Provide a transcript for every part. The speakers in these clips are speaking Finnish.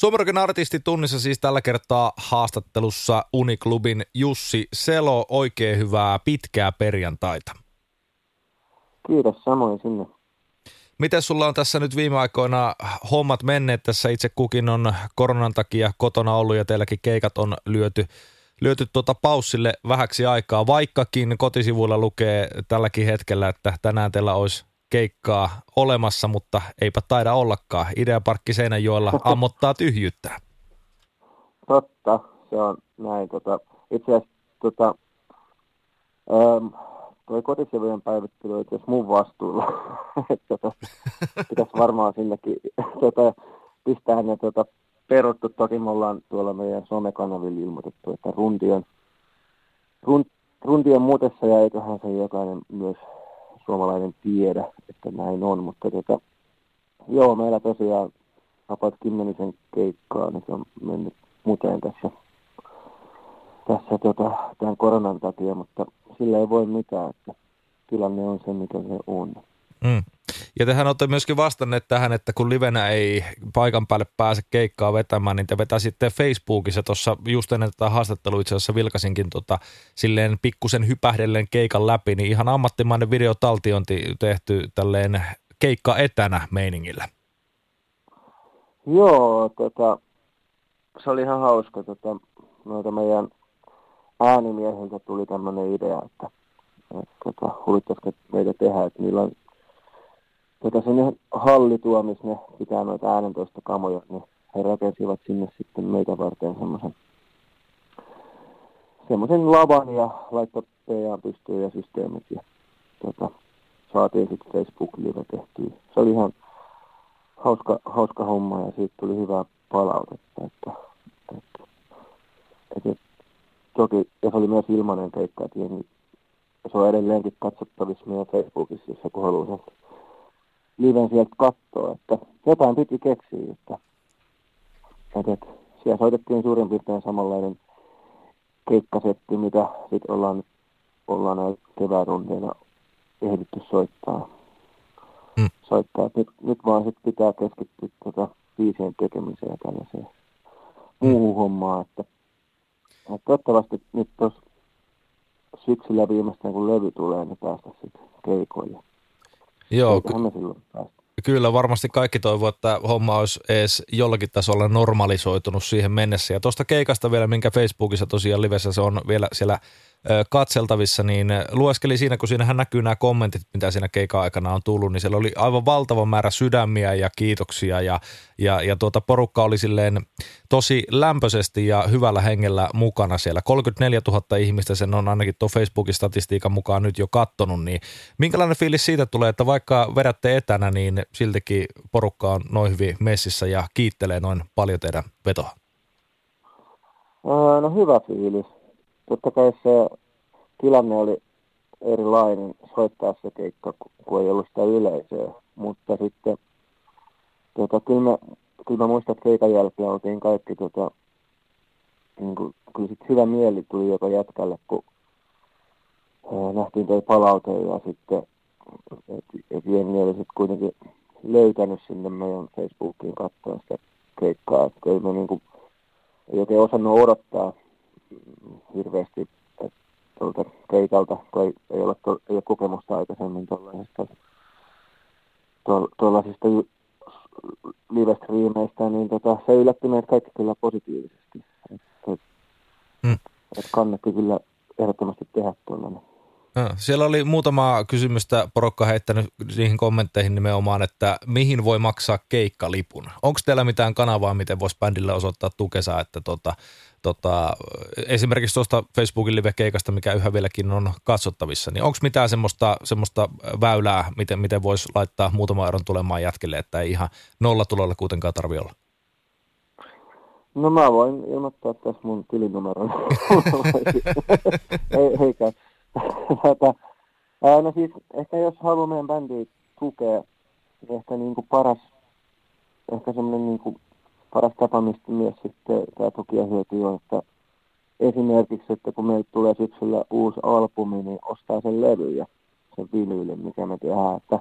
Suomirokin artistitunnissa siis tällä kertaa haastattelussa Uniklubin Jussi Selo. Oikein hyvää pitkää perjantaita. Kiitos samoin sinne. Miten sulla on tässä nyt viime aikoina hommat menneet? Tässä itse kukin on koronan takia kotona ollut ja teilläkin keikat on lyöty, lyöty tuota paussille vähäksi aikaa, vaikkakin kotisivuilla lukee tälläkin hetkellä, että tänään teillä olisi keikkaa olemassa, mutta eipä taida ollakaan. Ideaparkki Seinäjoella ammottaa tyhjyyttää. Totta, se on näin. Tota, itse asiassa tota, ähm, toi kotisivujen päivittely on itse mun vastuulla. tota, pitäisi varmaan sinnekin tota, pistää ne tota, peruttu. Toki me ollaan tuolla meidän somekanavilla ilmoitettu, että rundi on, run, rundi on muutessa ja eiköhän se jokainen myös suomalainen tiedä, että näin on, mutta tota, joo, meillä tosiaan about kymmenisen keikkaa, niin se on mennyt muteen tässä, tässä tota, tämän koronan takia, mutta sillä ei voi mitään, että tilanne on se, mikä se on. Mm. Ja tehän olette myöskin vastanneet tähän, että kun livenä ei paikan päälle pääse keikkaa vetämään, niin te vetäisitte Facebookissa tuossa just ennen tätä haastattelua itse asiassa vilkasinkin tota, silleen pikkusen hypähdellen keikan läpi, niin ihan ammattimainen videotaltiointi tehty tälleen keikka etänä meiningillä. Joo, tota, se oli ihan hauska. Tota, noita meidän äänimiehiltä tuli tämmöinen idea, että, että tota, huvittaisiko meitä tehdä, että niillä on tota, sinne hallitua, missä ne pitää noita äänentoista kamoja, niin he rakensivat sinne sitten meitä varten semmoisen semmoisen lavan ja laittoi PA pystyyn ja systeemit ja tota, saatiin sitten Facebook-live tehtyä. Se oli ihan hauska, hauska homma ja siitä tuli hyvää palautetta. Että, että, että, että toki, ja se oli myös ilmainen keikka, että jengi, se on edelleenkin katsottavissa meidän Facebookissa, jos joku haluaa sen liven sieltä katsoa, että jotain piti keksiä, että, että, että siellä soitettiin suurin piirtein samanlainen keikkasetti, mitä sitten ollaan, ollaan näitä keväärundeina ehditty soittaa. Hmm. soittaa. Nyt, nyt vaan sit pitää keskittyä tuota biisien tekemiseen ja tällaiseen hmm. muuhun hommaan, että, että toivottavasti nyt tuossa syksyllä viimeistään kun levy tulee, niin päästä sitten keikoille. Joo, Kyllä, varmasti kaikki toivoo, että homma olisi edes jollakin tasolla normalisoitunut siihen mennessä. Ja tuosta keikasta vielä, minkä Facebookissa tosiaan livessä se on vielä siellä katseltavissa, niin lueskeli siinä, kun siinähän näkyy nämä kommentit, mitä siinä keikan aikana on tullut, niin siellä oli aivan valtava määrä sydämiä ja kiitoksia ja, ja, ja tuota porukka oli silleen tosi lämpöisesti ja hyvällä hengellä mukana siellä. 34 000 ihmistä sen on ainakin tuo Facebookin statistiikan mukaan nyt jo kattonut, niin minkälainen fiilis siitä tulee, että vaikka vedätte etänä, niin siltikin porukka on noin hyvin messissä ja kiittelee noin paljon teidän vetoa? No hyvä fiilis totta kai se tilanne oli erilainen soittaa se keikka, kun ei ollut sitä yleisöä. Mutta sitten tota, kyllä, mä, kyllä mä muistan, että keikan jälkeen oltiin kaikki tota, niin kuin, kyllä sit hyvä mieli tuli joka jätkälle, kun ää, nähtiin toi palaute ja sitten, että et jengi oli sitten kuitenkin löytänyt sinne meidän Facebookiin katsoa sitä keikkaa, että ei me niin kuin, ei oikein osannut odottaa hirveästi tuolta keikalta, kun ei ole, to, ei ole kokemusta aikaisemmin tuollaisesta tuollaisista live-striimeistä, niin tota, se yllätti meidät kaikki kyllä positiivisesti. Et, et, mm. et kannatti kyllä ehdottomasti tehdä tuollainen. Siellä oli muutama kysymystä porokka heittänyt niihin kommentteihin nimenomaan, että mihin voi maksaa keikkalipun. Onko teillä mitään kanavaa, miten voisi bändille osoittaa tukensa, että tota, tota, esimerkiksi tuosta Facebookin live-keikasta, mikä yhä vieläkin on katsottavissa, niin onko mitään semmoista, semmoista väylää, miten, miten voisi laittaa muutama euron tulemaan jätkelle, että ei ihan nollatulolla kuitenkaan tarvi olla? No mä voin ilmoittaa tässä mun tilinumeron. ei, eikä. no siis ehkä jos haluaa meidän bändiä tukea, niin ehkä niin kuin paras, ehkä semmoinen niin kuin paras tapa, mistä myös sitten tämä tuki hyötyy on, että esimerkiksi, että kun meille tulee syksyllä uusi albumi, niin ostaa sen levy ja sen vinyylin, mikä me tehdään. Että,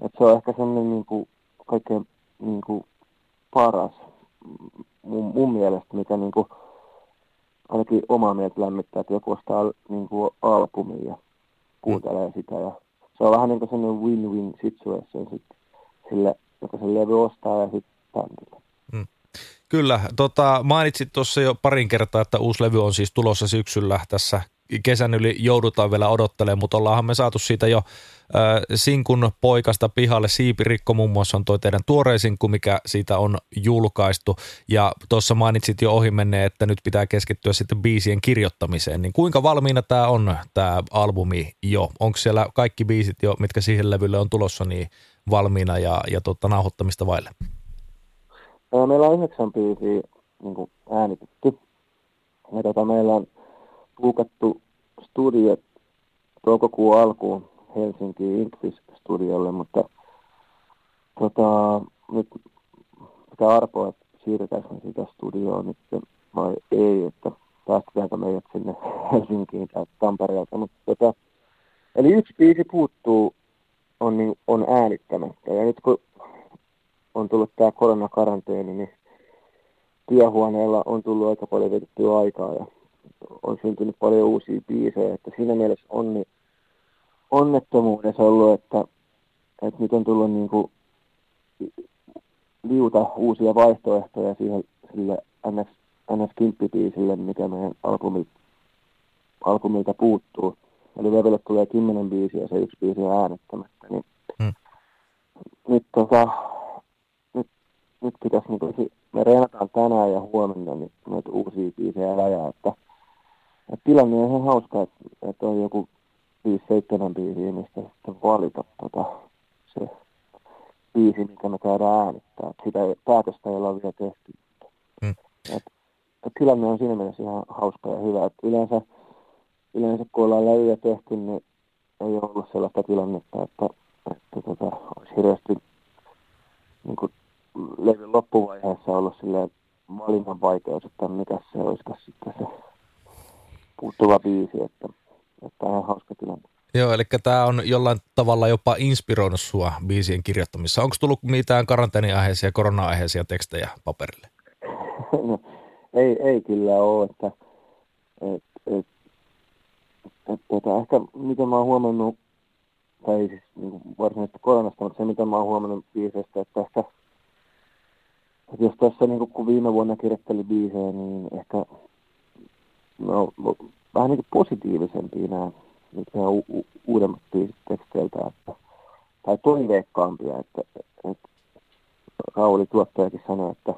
että se on ehkä semmoinen niin kuin, kaikkein niin kuin paras mun, mun mielestä, mikä niin kuin, ainakin omaa mieltä lämmittää, että joku ostaa niin kuin albumia ja kuuntelee mm. sitä. Ja se on vähän niin kuin sellainen win-win situation sitten sille, joka sen levy ostaa ja sitten bändille. Mm. Kyllä, tota, mainitsit tuossa jo parin kertaa, että uusi levy on siis tulossa syksyllä tässä kesän yli joudutaan vielä odottelemaan, mutta ollaanhan me saatu siitä jo äh, Sinkun poikasta pihalle. Siipirikko muun muassa on toi teidän tuorein sinkku, mikä siitä on julkaistu. Ja tuossa mainitsit jo ohimenne, että nyt pitää keskittyä sitten biisien kirjoittamiseen. Niin kuinka valmiina tämä on, tämä albumi jo? Onko siellä kaikki biisit jo, mitkä siihen levylle on tulossa, niin valmiina ja, ja tota, nauhoittamista vaille? Meillä on yhdeksän biisiä niin äänitetty. Ja tota, meillä on buukattu studio toukokuun alkuun Helsinkiin Inkvis-studiolle, mutta tota, nyt pitää arpoa, että siirretäänkö sitä studioon nyt vai ei, että päästetäänkö meidät sinne Helsinkiin tai Tampereelta. Mutta tota, eli yksi biisi puuttuu, on, niin, on äänittämättä. Ja nyt kun on tullut tämä koronakaranteeni, niin työhuoneella on tullut aika paljon vietettyä aikaa ja on syntynyt paljon uusia biisejä, että siinä mielessä onni, onnettomuudessa ollut, että, että nyt on tullut niin kuin liuta uusia vaihtoehtoja siihen sille NS, NS Kimppibiisille, mikä meidän albumi, albumilta puuttuu. Eli levylle tulee kymmenen biisiä ja se yksi biisi on äänettämättä. Niin hmm. Nyt, tota, nyt, nyt pitäisi, niin kuin, me reenataan tänään ja huomenna niin noita uusia biisejä läjää, että et tilanne on ihan hauska, että, että on joku 5-7 biisiä, mistä sitten valita tota, se biisi, mikä me käydään äänittää. Sitä päätöstä ei ole vielä tehty. Mm. Et, et tilanne on siinä mielessä ihan hauska ja hyvä. Et yleensä, yleensä kun ollaan levyjä tehty, niin ei ollut sellaista tilannetta, että, että tota, olisi hirveästi niin kuin levyn loppuvaiheessa ollut silleen valinnan vaikeus, että mikä se olisi sitten se puuttuva biisi, että, että on hauska tilanne. Joo, eli tämä on jollain tavalla jopa inspiroinut sua biisien kirjoittamissa. Onko tullut mitään karanteeniaiheisia, korona-aiheisia tekstejä paperille? No, ei, ei kyllä ole, että et, et, et, tota, ehkä mitä mä oon huomannut, tai siis niin varsinaisesti koronasta, mutta se mitä mä oon huomannut biiseistä, että ehkä että jos tässä niin kun viime vuonna kirjoitteli biisejä, niin ehkä no, vähän niin kuin positiivisempia nämä, mitkä on u- uudemmat biisit teksteiltä, että, tai toiveikkaampia, että, että Rauli tuottajakin sanoi, että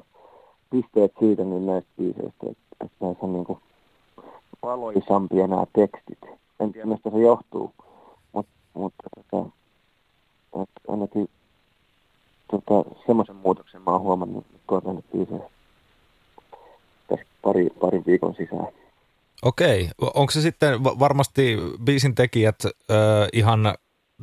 pisteet siitä niin näistä biiseistä, että, että näissä on niin kuin valoisampia nämä tekstit. En tiedä, mistä se johtuu, mutta, mutta tota, että ainakin tota, semmoisen muutoksen mä oon huomannut tuotannon biiseissä tässä pari, parin viikon sisään. Okei. Onko se sitten varmasti biisin tekijät äh, ihan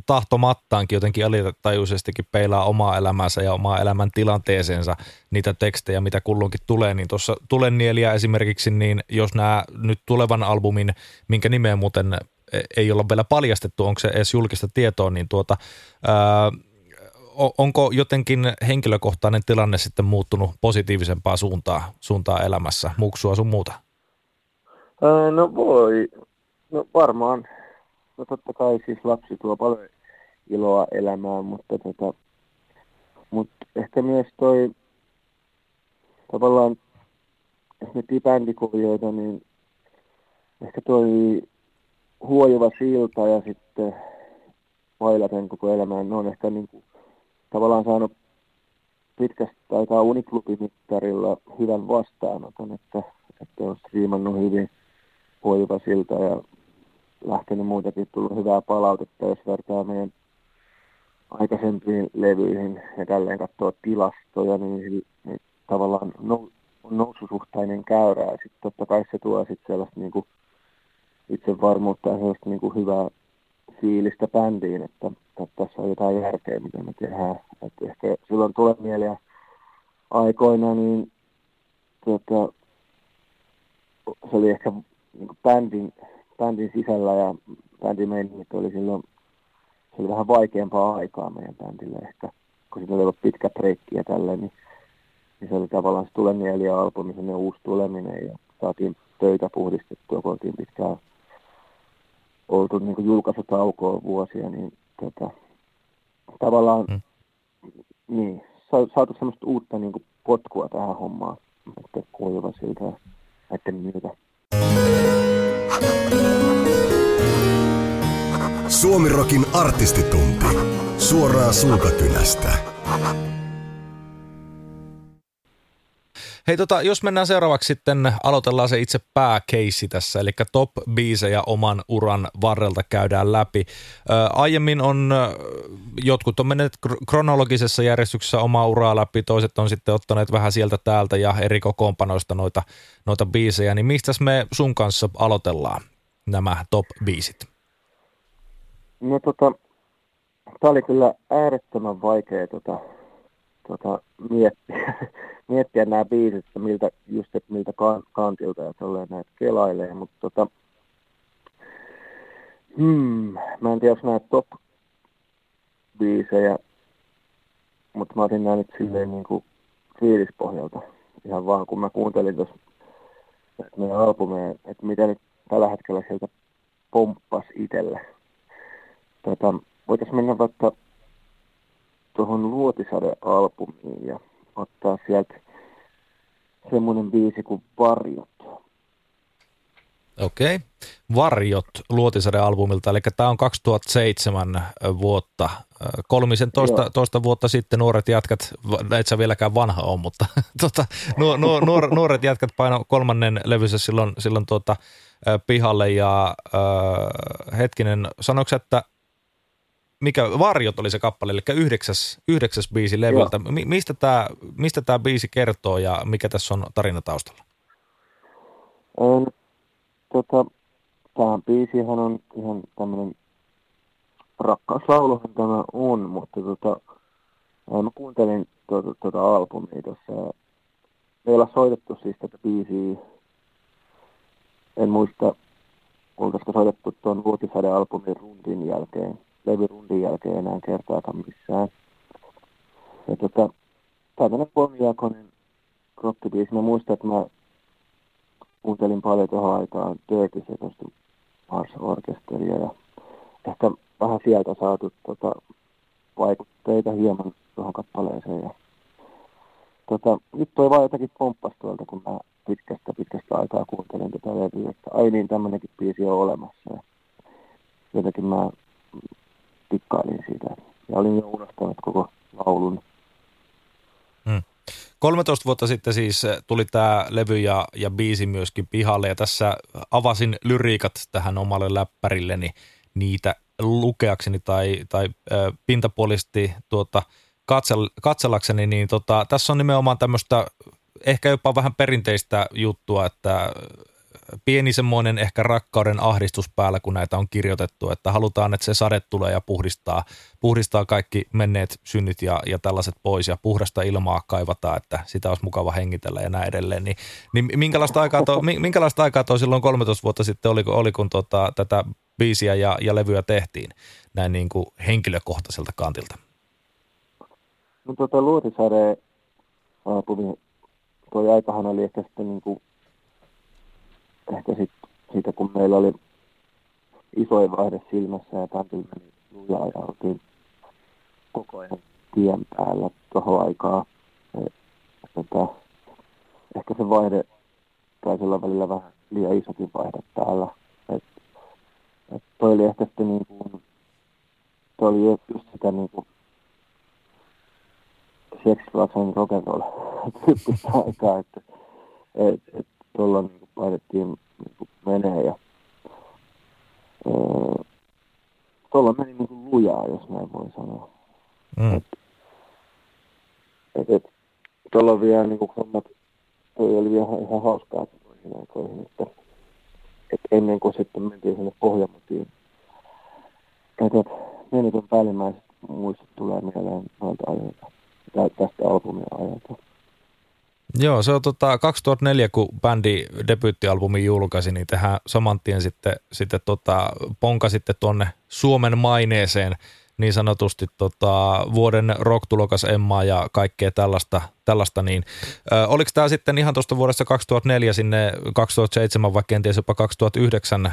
tahtomattaankin jotenkin alitajuisestikin peilaa omaa elämänsä ja omaa elämän tilanteeseensa niitä tekstejä, mitä kulloinkin tulee, niin tuossa Tulennieliä esimerkiksi, niin jos nämä nyt tulevan albumin, minkä nimeä muuten e, ei olla vielä paljastettu, onko se edes julkista tietoa, niin tuota, ää, onko jotenkin henkilökohtainen tilanne sitten muuttunut positiivisempaa suuntaa, suuntaa elämässä, muksua sun muuta? Öö, no voi, no varmaan, no totta kai siis lapsi tuo paljon iloa elämään, mutta tota, mut ehkä myös toi tavallaan, miettii bändikuvioita, niin ehkä toi huojuva silta ja sitten vailaten koko elämään. Ne on ehkä niin kuin, tavallaan saanut pitkästä aikaa Uniklubimittarilla hyvän vastaanoton, että, että on striimannut hyvin huojuva silta ja lähtenyt muutakin tullut hyvää palautetta, jos vertaa meidän aikaisempiin levyihin ja tälleen katsoa tilastoja, niin, niin tavallaan on noususuhtainen käyrä ja sitten totta kai se tuo sitten sellaista niin kuin itsevarmuutta ja sellaista niin kuin hyvää fiilistä bändiin, että, että tässä on jotain järkeä, mitä me tehdään. Että ehkä silloin tulee mieleen aikoina, niin tota, se oli ehkä bändin, bändin sisällä ja bändin meiningit oli silloin se oli vähän vaikeampaa aikaa meidän bändille ehkä, kun siinä oli ollut pitkä breikki ja tälleen, niin, niin se oli tavallaan se Tulemieli ja albumi, se uusi tuleminen ja saatiin töitä puhdistettua, kun oltiin pitkään oltu niin kuin julkaisutaukoa vuosia, niin tota, tavallaan mm. niin, saatu semmoista uutta niin kuin potkua tähän hommaan, että kuiva siltä näiden myötä. Suomirokin artistitunti. Suoraa sulkakynästä. Hei tota, jos mennään seuraavaksi sitten, aloitellaan se itse pääkeissi tässä, eli top biisejä oman uran varrelta käydään läpi. Ö, aiemmin on, jotkut on menneet kronologisessa järjestyksessä omaa uraa läpi, toiset on sitten ottaneet vähän sieltä täältä ja eri kokoonpanoista noita, noita biisejä, niin mistä me sun kanssa aloitellaan nämä top biisit? No tota, tämä oli kyllä äärettömän vaikea tota, tota, miettiä, miettiä nämä biisit, että miltä, just että miltä kantilta ja tolleen näitä kelailee, mutta tota, hmm, mä en tiedä, jos näitä top biisejä, mutta mä otin nämä nyt silleen niin kuin fiilispohjalta ihan vaan, kun mä kuuntelin tuossa meidän albumeja, että mitä nyt tällä hetkellä sieltä pomppas itselle Tota, voitaisiin mennä vaikka tuohon Luotisade-albumiin ja ottaa sieltä semmoinen biisi kuin Varjot. Okei. Okay. Varjot Luotisade-albumilta, eli tämä on 2007 vuotta. Kolmisen toista, toista vuotta sitten nuoret jätkät, et sä vieläkään vanha on, mutta tota, nuor, nuor, nuoret jätkät paino kolmannen levyssä silloin, silloin tuota, pihalle ja äh, hetkinen, sanoiko että mikä Varjot oli se kappale, eli yhdeksäs, yhdeksäs biisi levyltä. Mi- mistä tämä mistä tää biisi kertoo ja mikä tässä on tarina taustalla? On, tota, tämä biisihän on ihan tämmöinen rakkauslauluhan tämä on, mutta tota, mä kuuntelin tuota, tuota albumia tuossa. Meillä on soitettu siis tätä biisiä, en muista, oltaisiko soitettu tuon Vuotisade-albumin rundin jälkeen levyrundin jälkeen enää kertaakaan missään. Ja tota, tämmöinen kolmijakoinen rockibiisi. Mä muistan, että mä kuuntelin paljon tuohon aikaan Dirty Secosta Mars Orkesteria ja ehkä vähän sieltä saatu tota, vaikutteita hieman tuohon kappaleeseen. Ja, tota, nyt toi vaan jotakin pomppas tuolta, kun mä pitkästä pitkästä aikaa kuuntelin tätä levyä, että ai niin, tämmöinenkin biisi on olemassa. Ja jotenkin mä tikkailin siitä. Ja olin jo unohtanut koko laulun. Hmm. 13 vuotta sitten siis tuli tämä levy ja, ja biisi myöskin pihalle ja tässä avasin lyriikat tähän omalle läppärilleni niitä lukeakseni tai, tai äh, pintapuolisesti tuota, katsel, katsellakseni, niin tota, tässä on nimenomaan tämmöistä ehkä jopa vähän perinteistä juttua, että pieni semmoinen ehkä rakkauden ahdistus päällä, kun näitä on kirjoitettu, että halutaan, että se sade tulee ja puhdistaa, puhdistaa kaikki menneet synnit ja, ja tällaiset pois ja puhdasta ilmaa kaivataan, että sitä olisi mukava hengitellä ja näin edelleen. Niin, niin minkälaista, aikaa to, minkälaista aikaa tuo silloin 13 vuotta sitten oli, oli kun tota, tätä biisiä ja, ja levyä tehtiin näin niin kuin henkilökohtaiselta kantilta? No tuota Luotisade albumi, tuo aikahan oli ehkä sitten niin kuin ehkä sit, siitä, kun meillä oli isoin vaihde silmässä ja tampilla meni lujaa ja oltiin koko ajan tien päällä tuohon aikaa. Tota, ehkä se vaihde taisi olla välillä vähän liian isokin vaihde päällä. Et, Et toi oli ehkä sitten niin kuin, toi oli just sitä niin kuin seksilaisen rock'n'roll tyyppistä aikaa, että et, et, tuolla painettiin niin menee ja öö, tuolla meni niin kuin lujaa, jos näin voi sanoa. Mm. Et, et, et, tuolla vielä niin kuin hommat, toi oli vielä ihan, ihan hauskaa toihin aikoihin, että, et ennen kuin sitten mentiin sinne Pohjanmatiin, että menetön päällimmäiset muistot tulee mieleen noilta ajoilta, tästä albumin ajalta. Joo, se on tota 2004, kun bändi debyyttialbumin julkaisi, niin tehdään saman tien sitten, sitten tota, ponka sitten tuonne Suomen maineeseen niin sanotusti tota, vuoden rock-tulokas Emma ja kaikkea tällaista, tällaista niin. Ö, oliko tämä sitten ihan tuosta vuodesta 2004 sinne 2007 vai kenties jopa 2009 ö,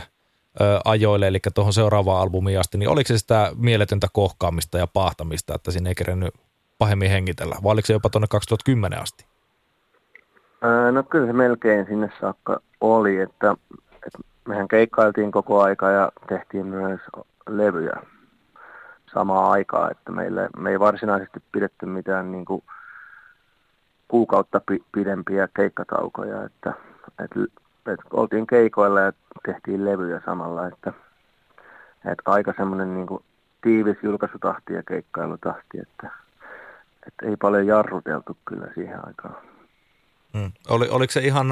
ajoille, eli tuohon seuraavaan albumiin asti, niin oliko se sitä mieletöntä kohkaamista ja paahtamista, että sinne ei kerennyt pahemmin hengitellä, vai oliko se jopa tuonne 2010 asti? No kyllä se melkein sinne saakka oli, että, että mehän keikkailtiin koko aika ja tehtiin myös levyjä samaa aikaa, että meille, me ei varsinaisesti pidetty mitään niin kuin kuukautta pi, pidempiä keikkataukoja, että, että, että oltiin keikoilla ja tehtiin levyjä samalla, että, että aika semmoinen niin kuin tiivis julkaisutahti ja keikkailutahti, että, että ei paljon jarruteltu kyllä siihen aikaan. Hmm. Oli, oliko se ihan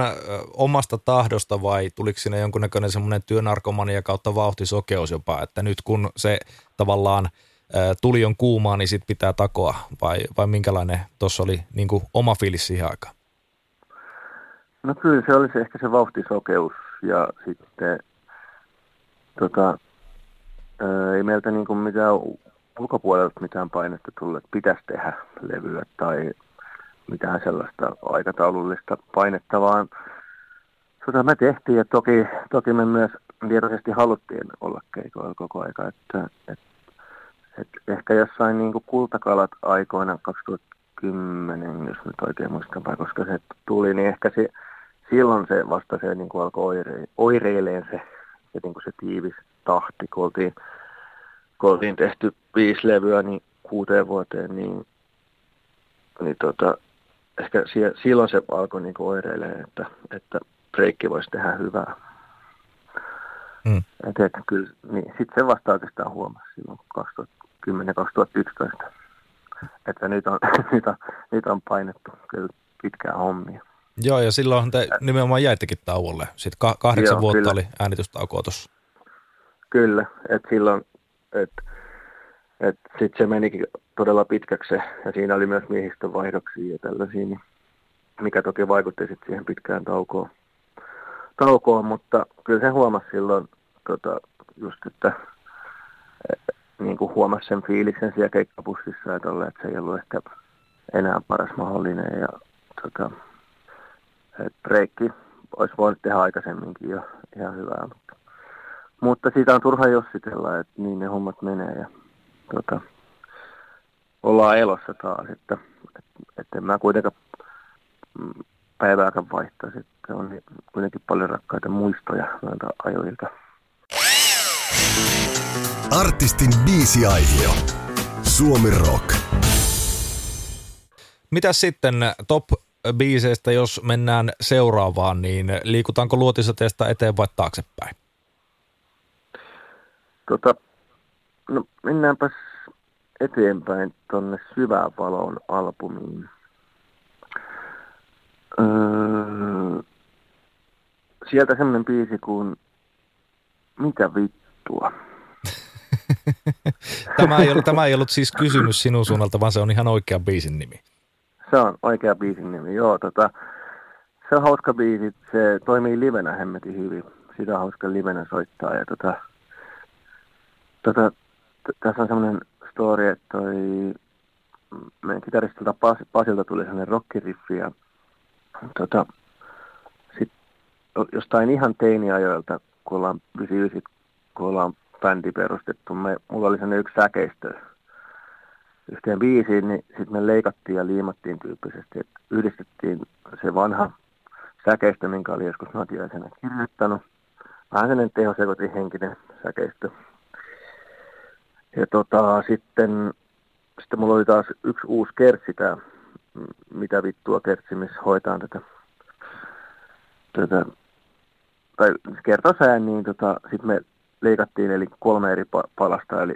omasta tahdosta vai tuliko sinne jonkunnäköinen semmoinen työnarkomania kautta vauhtisokeus jopa, että nyt kun se tavallaan tuli on kuumaa, niin sitten pitää takoa vai, vai minkälainen tuossa oli niin kuin oma fiilis siihen aikaan? No kyllä se oli se ehkä se vauhtisokeus ja sitten tota, ei meiltä niin kuin mitään ulkopuolelta mitään painetta tullut, että pitäisi tehdä levyä tai mitään sellaista aikataulullista painetta, vaan tota me tehtiin ja toki, toki me myös tietoisesti haluttiin olla keikoilla koko aika, että, et, et ehkä jossain niin kultakalat aikoina 2010, jos nyt oikein muistan, koska se tuli, niin ehkä se, silloin se vasta se niin kuin alkoi oire, oireileen se, se, niin kuin se tiivis tahti, kun oltiin, kun oltiin tehty viisi levyä niin kuuteen vuoteen, niin, niin tota, ehkä silloin se alkoi niin oireilemaan, että, että breikki voisi tehdä hyvää. Mm. Et, et, kyllä, niin, sitten se vasta oikeastaan huomasi silloin 2010-2011, että nyt on, nyt, on, nyt on painettu kyllä pitkään hommia. Joo, ja silloin te nimenomaan jäittekin tauolle. Sitten ka- kahdeksan Joo, vuotta kyllä. oli äänitystaukoa tuossa. Kyllä, että silloin, että et sitten se menikin todella pitkäksi ja siinä oli myös miehistön vaihdoksia ja tällaisia, niin mikä toki vaikutti sitten siihen pitkään taukoon. taukoon. Mutta kyllä se huomasi silloin tota, just, että et, niin kuin huomasi sen fiiliksen siellä keikkapussissa, että, olle, että se ei ollut ehkä enää paras mahdollinen ja tota, että breikki olisi voinut tehdä aikaisemminkin jo ihan hyvää. Mutta, mutta siitä on turha jossitella, että niin ne hommat menee ja tota, ollaan elossa taas, että, että, että en mä kuitenkaan mm, päivääkään vaihtaisi, että on kuitenkin paljon rakkaita muistoja noilta ajoilta. Artistin biisiaihio. Suomi Rock. Mitä sitten top biiseistä, jos mennään seuraavaan, niin liikutaanko luotisateesta eteen vai taaksepäin? Tota, No mennäänpäs eteenpäin tuonne Syvää valon albumiin. Öö, sieltä semmoinen biisi kuin Mitä vittua? tämä, ei ollut, tämä ei ollut siis kysymys sinun suunnalta, vaan se on ihan oikea biisin nimi. Se on oikea biisin nimi, joo. Tota, se on hauska biisi, se toimii livenä hemmetin hyvin. Sitä on hauska livenä soittaa ja tota, tota, tässä on semmoinen story, että toi meidän kitaristilta Pas, Pasilta tuli semmoinen rockiriffi ja tota, sit jostain ihan teiniajoilta, kun ollaan 99, kun ollaan bändi perustettu, me, mulla oli sellainen yksi säkeistö yhteen biisiin, niin sitten me leikattiin ja liimattiin tyyppisesti, että yhdistettiin se vanha säkeistö, minkä oli joskus Natiaisena kirjoittanut. Vähän sellainen tehosekotin henkinen säkeistö. Ja tota, sitten, sitten mulla oli taas yksi uusi kertsi tää, mitä vittua kertsi, missä hoitaan tätä, tätä tai kertosään, niin tota, sitten me leikattiin eli kolme eri palasta, eli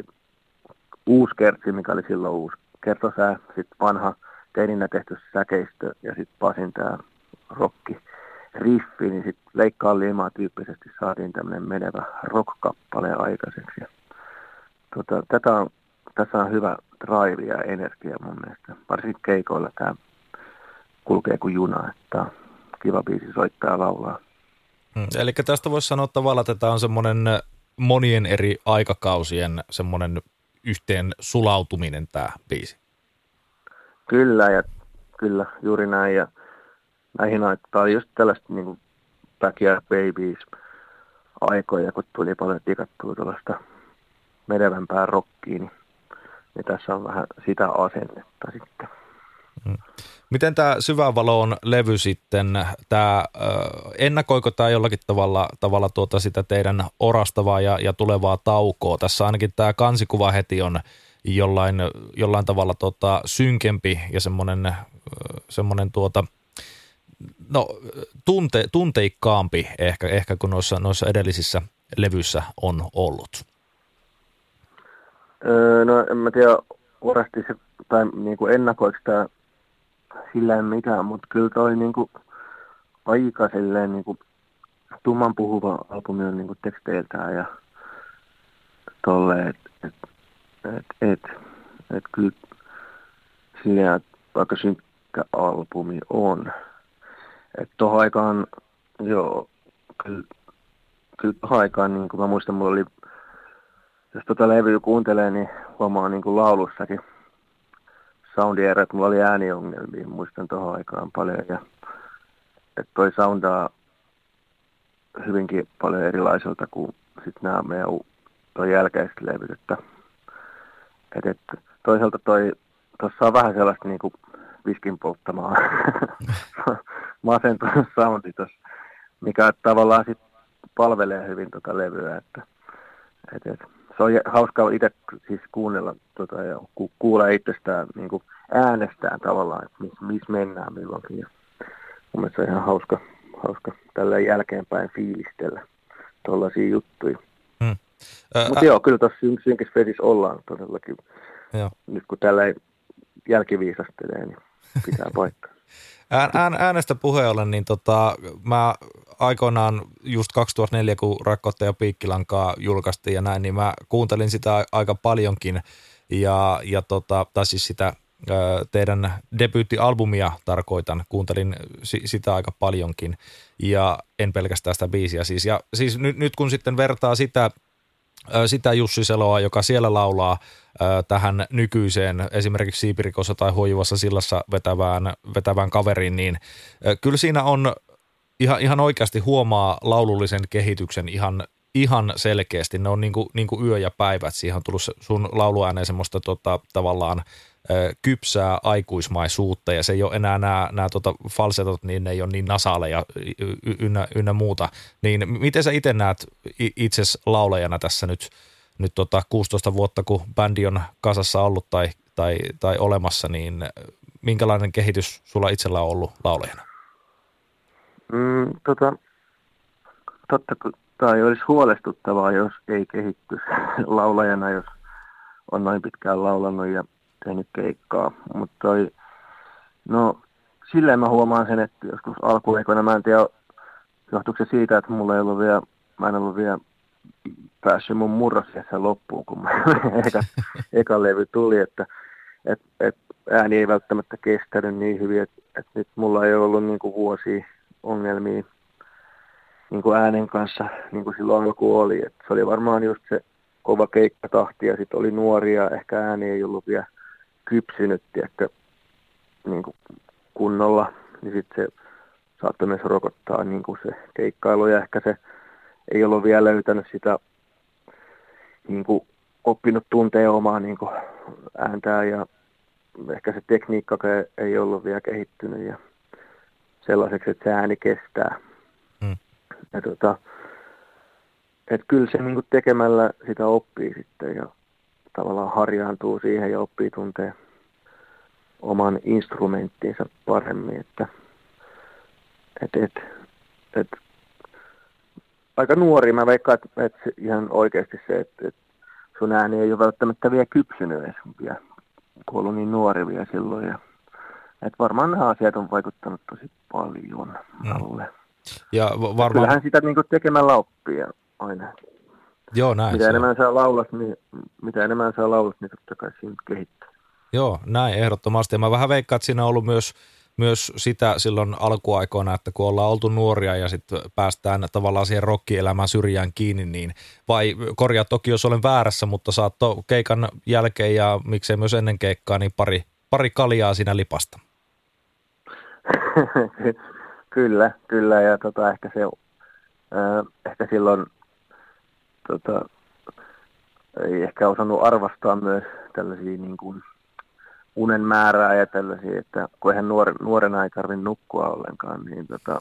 uusi kertsi, mikä oli silloin uusi kertosää, sitten vanha teininä tehty säkeistö ja sitten Pasin tämä rokki riffi, niin sitten leikkaa liimaa tyyppisesti saatiin tämmöinen menevä rock-kappale aikaiseksi. Ja, tota, tätä on, tässä on hyvä drive ja energia mun mielestä. Varsinkin keikoilla tämä kulkee kuin juna, että kiva biisi soittaa ja laulaa. Hmm, eli tästä voisi sanoa tavallaan, että tämä on semmoinen monien eri aikakausien semmoinen yhteen sulautuminen tämä biisi. Kyllä, ja kyllä, juuri näin. Ja näihin aikoihin just tällaista niin Backyard Babies aikoja, kun tuli paljon tikattua tuollaista menevämpää rockiin, niin, niin tässä on vähän sitä asennetta sitten. Hmm. Miten tämä Syvävalon levy sitten, tämä, ennakoiko tämä jollakin tavalla, tavalla tuota sitä teidän orastavaa ja, ja tulevaa taukoa? Tässä ainakin tämä kansikuva heti on jollain, jollain tavalla tota, synkempi ja semmoinen, semmoinen tuota, no, tunte, tunteikkaampi ehkä, ehkä kuin noissa, noissa edellisissä levyissä on ollut. Öö, no en mä tiedä, orasti se, tai niin kuin ennakoiko tämä sillä mitään, mutta kyllä toi niinku aika silleen niinku tumman puhuva albumi on niinku teksteiltään ja tolleen, että et, et, et, et kyllä silleen, vaikka synkkä albumi on. Että tohon aikaan, joo, kyllä, kyllä aikaan, niin kuin mä muistan, mulla oli, jos tota levyä kuuntelee, niin huomaa niin kuin laulussakin soundierä, että mulla oli ääniongelmia, muistan tuohon aikaan paljon. Ja, että toi soundaa hyvinkin paljon erilaiselta kuin sitten nämä meidän toi jälkeiset levyt. Että, et, et, toisaalta toi, tuossa on vähän sellaista niin kuin viskin polttamaa masentunut soundi tuossa, mikä tavallaan sit palvelee hyvin tota levyä. Että, et, et, se on hauska itse siis kuunnella tota, ja ku, kuulla itsestään niin kuin äänestään tavallaan, että missä mis mennään milloinkin. Ja mun mielestä se on ihan hauska, hauska tällä jälkeenpäin fiilistellä tuollaisia juttuja. Hmm. Mutta joo, kyllä tuossa synkissä vesissä ollaan todellakin. Joo. Nyt kun tällä jälkiviisastelee, niin pitää paikkaa. Ään, ään, äänestä puheen ollen, niin tota, mä aikoinaan just 2004, kun Rakkautta ja Piikkilankaa julkaistiin ja näin, niin mä kuuntelin sitä aika paljonkin. Ja, ja tota, tai siis sitä teidän debyyttialbumia tarkoitan, kuuntelin sitä aika paljonkin. Ja en pelkästään sitä biisiä siis. Ja siis nyt, nyt kun sitten vertaa sitä, sitä Jussi Seloa, joka siellä laulaa tähän nykyiseen esimerkiksi Siipirikossa tai Huojuvassa sillassa vetävään, vetävään kaveriin, niin kyllä siinä on ihan, ihan oikeasti huomaa laulullisen kehityksen ihan, ihan selkeästi. Ne on niin kuin, niin kuin yö ja päivät. Siihen on tullut sun lauluääneen semmoista tota, tavallaan kypsää aikuismaisuutta ja se ei ole enää nämä, nämä tota falsetot, niin ne ei ole niin nasaaleja ynnä, ynnä muuta. Niin miten sä itse näet itse laulajana tässä nyt, nyt tota 16 vuotta, kun bändi on kasassa ollut tai, tai, tai olemassa, niin minkälainen kehitys sulla itsellä on ollut laulajana? Mm, tota, totta tai olisi huolestuttavaa, jos ei kehittyisi laulajana, jos on noin pitkään laulanut ja tehnyt keikkaa. Mutta toi, no silleen mä huomaan sen, että joskus alkuaikoina mä en tiedä, johtuuko se siitä, että mulla ei ollut vielä, mä en ollut vielä päässyt mun murrosiassa loppuun, kun mä eka, eka levy tuli, että et, et ääni ei välttämättä kestänyt niin hyvin, että et nyt mulla ei ollut niin kuin vuosia ongelmia niin kuin äänen kanssa, niin kuin silloin alku oli. Et se oli varmaan just se kova keikkatahti ja sitten oli nuoria, ehkä ääni ei ollut vielä kypsynyt tiedätkö, niin kuin kunnolla, niin sitten se saattoi myös rokottaa niin kuin se keikkailu ja ehkä se ei ollut vielä löytänyt sitä niin kuin oppinut tuntee omaa niin kuin ääntää ja ehkä se tekniikka ei ollut vielä kehittynyt ja sellaiseksi, että se ääni kestää. Mm. Ja tota, et kyllä se niin tekemällä sitä oppii sitten ja tavallaan harjaantuu siihen ja oppii tuntee oman instrumenttinsa paremmin. Että, et, et, et, aika nuori, mä veikkaan, että, että ihan oikeasti se, että, että sun ääni ei ole välttämättä vielä kypsynyt edes vielä, kun ollut niin nuori vielä silloin. Ja, että varmaan nämä asiat on vaikuttanut tosi paljon mm. Ja varmaan... Kyllähän sitä niin tekemällä oppii aina. Joo, näin mitä enemmän saa laulat, niin, mitä enemmän saa laulat, niin totta kai siinä kehittyy. Joo, näin ehdottomasti. Ja mä vähän veikkaan, että siinä on ollut myös, myös sitä silloin alkuaikoina, että kun ollaan oltu nuoria ja sitten päästään tavallaan siihen rokkielämään syrjään kiinni, niin vai korjaa toki, jos olen väärässä, mutta saatto keikan jälkeen ja miksei myös ennen keikkaa, niin pari, pari kaljaa siinä lipasta. kyllä, kyllä ja tota, ehkä se, äh, ehkä silloin tota, ei ehkä osannut arvostaa myös tällaisia niin kuin unen määrää ja tällaisia, että kun eihän nuor, nuorena ei tarvitse nukkua ollenkaan, niin, tota,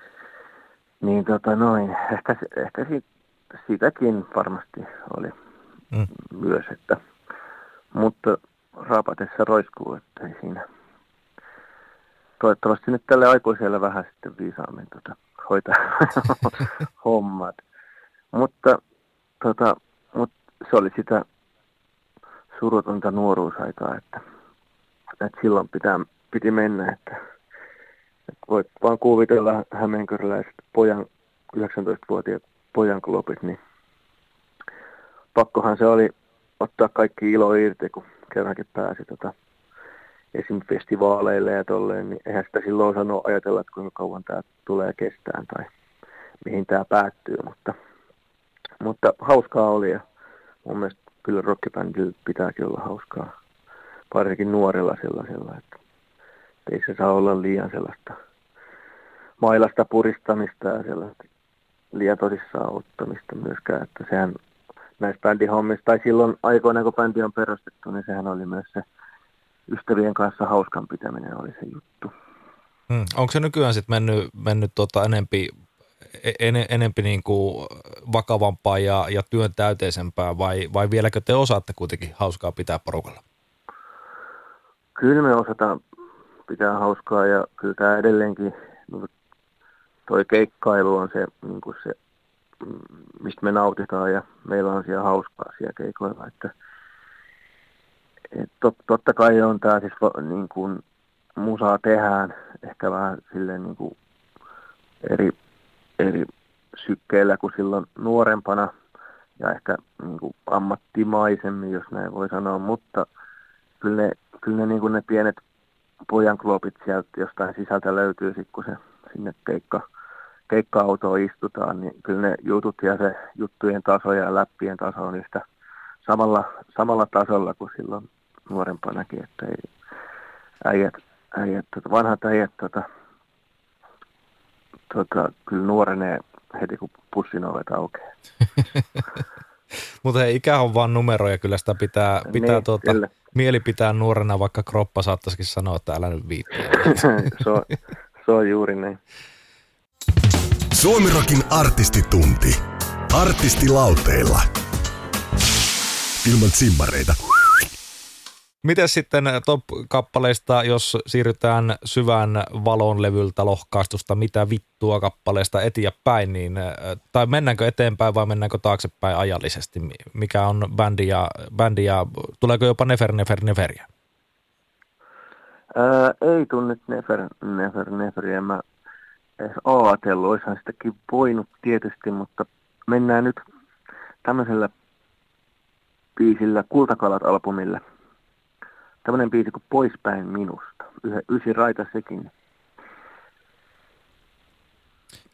niin tota noin, ehkä, ehkä siitä, siitäkin varmasti oli mm. myös, että, mutta raapatessa roiskuu, että ei siinä. Toivottavasti nyt tälle aikuiselle vähän sitten viisaammin tota, hoitaa hommat. Mutta tota, mut se oli sitä surutonta nuoruusaikaa, että, että silloin pitää, piti mennä, että, että voit vaan kuvitella hämeenkyrläiset pojan, 19-vuotiaat pojan klopit, niin pakkohan se oli ottaa kaikki ilo irti, kun kerrankin pääsi tota, esim. festivaaleille ja tolleen, niin eihän sitä silloin osannut ajatella, että kuinka kauan tämä tulee kestään tai mihin tämä päättyy, mutta, mutta hauskaa oli ja mun mielestä kyllä rockibändillä pitääkin olla hauskaa, varsinkin nuorella sellaisella, että ei se saa olla liian sellaista mailasta puristamista ja sellaista liian tosissaan ottamista myöskään, että sehän näissä bändihommissa, tai silloin aikoina kun bändi on perustettu, niin sehän oli myös se ystävien kanssa hauskan pitäminen oli se juttu. Hmm. Onko se nykyään sitten mennyt, mennyt tota enempi en, enempi niin kuin vakavampaa ja, ja työn täyteisempää vai, vai vieläkö te osaatte kuitenkin hauskaa pitää porukalla? Kyllä me osataan pitää hauskaa ja kyllä tämä edelleenkin, niin toi keikkailu on se, niin kuin se, mistä me nautitaan ja meillä on siellä hauskaa siellä keikoilla. Että, et tot, totta kai on tämä siis niin kuin musaa tehdään ehkä vähän silleen niin kuin eri eri sykkeillä kuin silloin nuorempana ja ehkä niin kuin ammattimaisemmin, jos näin voi sanoa, mutta kyllä ne, kyllä ne, niin kuin ne pienet pojan klopit sieltä jostain sisältä löytyy, sit kun se sinne keikka, keikka-autoon istutaan, niin kyllä ne jutut ja se juttujen taso ja läppien taso on yhtä samalla, samalla tasolla kuin silloin nuorempanakin, että ei, äijät, äijät, tota, vanhat äijät tota, tota, kyllä nuorenee heti, kun pussin ovet aukeaa. Mutta ikä on vaan numero ja kyllä sitä pitää, pitää niin, tuota, mieli pitää nuorena, vaikka kroppa saattaisikin sanoa, että älä nyt viittiä. se, on, se on juuri näin. Suomirokin artistitunti. Artistilauteilla. Ilman simmareita. Miten sitten top-kappaleista, jos siirrytään syvään valon levyltä lohkaistusta, mitä vittua kappaleesta eteenpäin, niin, äh, tai mennäänkö eteenpäin vai mennäänkö taaksepäin ajallisesti? Mikä on bändi ja, bändi ja tuleeko jopa Nefer, Nefer, Neferiä? Ää, ei tunne Nefer, Nefer, Neferiä. Mä edes ajatellut, olisihan sitäkin voinut tietysti, mutta mennään nyt tämmöisellä biisillä Kultakalat-albumilla – tämmöinen biisi kuin Poispäin minusta. Yhä, ysi raita sekin.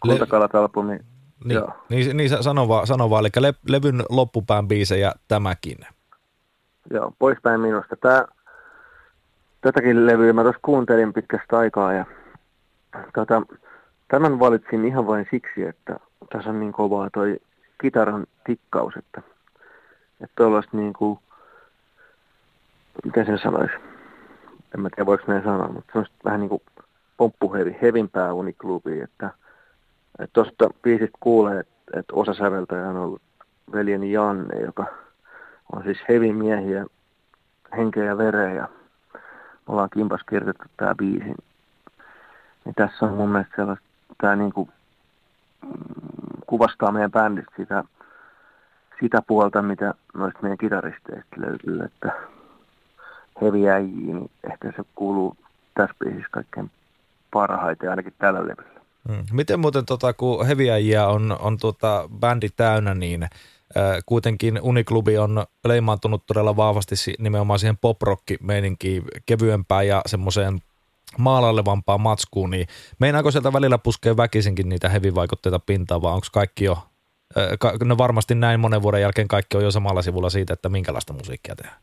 Kultakalat-albumi. Niin, Joo. niin, niin sano, vaan, sano vaan, eli le, levyn loppupään biisejä tämäkin. Joo, Poispäin minusta. Tää, tätäkin levyä mä tuossa kuuntelin pitkästä aikaa ja tota, tämän valitsin ihan vain siksi, että tässä on niin kovaa toi kitaran tikkaus, että, että tuollaista niin kuin miten sen sanoisi, en mä tiedä voiko näin sanoa, mutta se on vähän niin kuin pomppuhevi, hevimpää uniklubi, että Tuosta biisistä kuulee, että et osa säveltäjä on ollut veljeni Janne, joka on siis heavy miehiä henkeä ja vereä. Ja me ollaan kimpas kirjoitettu tämä biisi. Niin tässä on mun mielestä sellaista, tämä niinku mm, kuvastaa meidän bändistä sitä, sitä puolta, mitä noista meidän kitaristeista löytyy, että heavy äijiä, niin ehkä se kuuluu tässä biisissä kaikkein parhaiten, ainakin tällä levyllä. Hmm. Miten muuten, tota, kun heviäjiä on, on tuota, bändi täynnä, niin kuitenkin Uniklubi on leimaantunut todella vahvasti nimenomaan siihen pop-rock-meininkiin, kevyempään ja semmoiseen maalailevampaan matskuun, niin meinaako sieltä välillä puskea väkisinkin niitä hevivaikutteita pintaan, vai onko kaikki jo, no varmasti näin monen vuoden jälkeen kaikki on jo samalla sivulla siitä, että minkälaista musiikkia tehdään?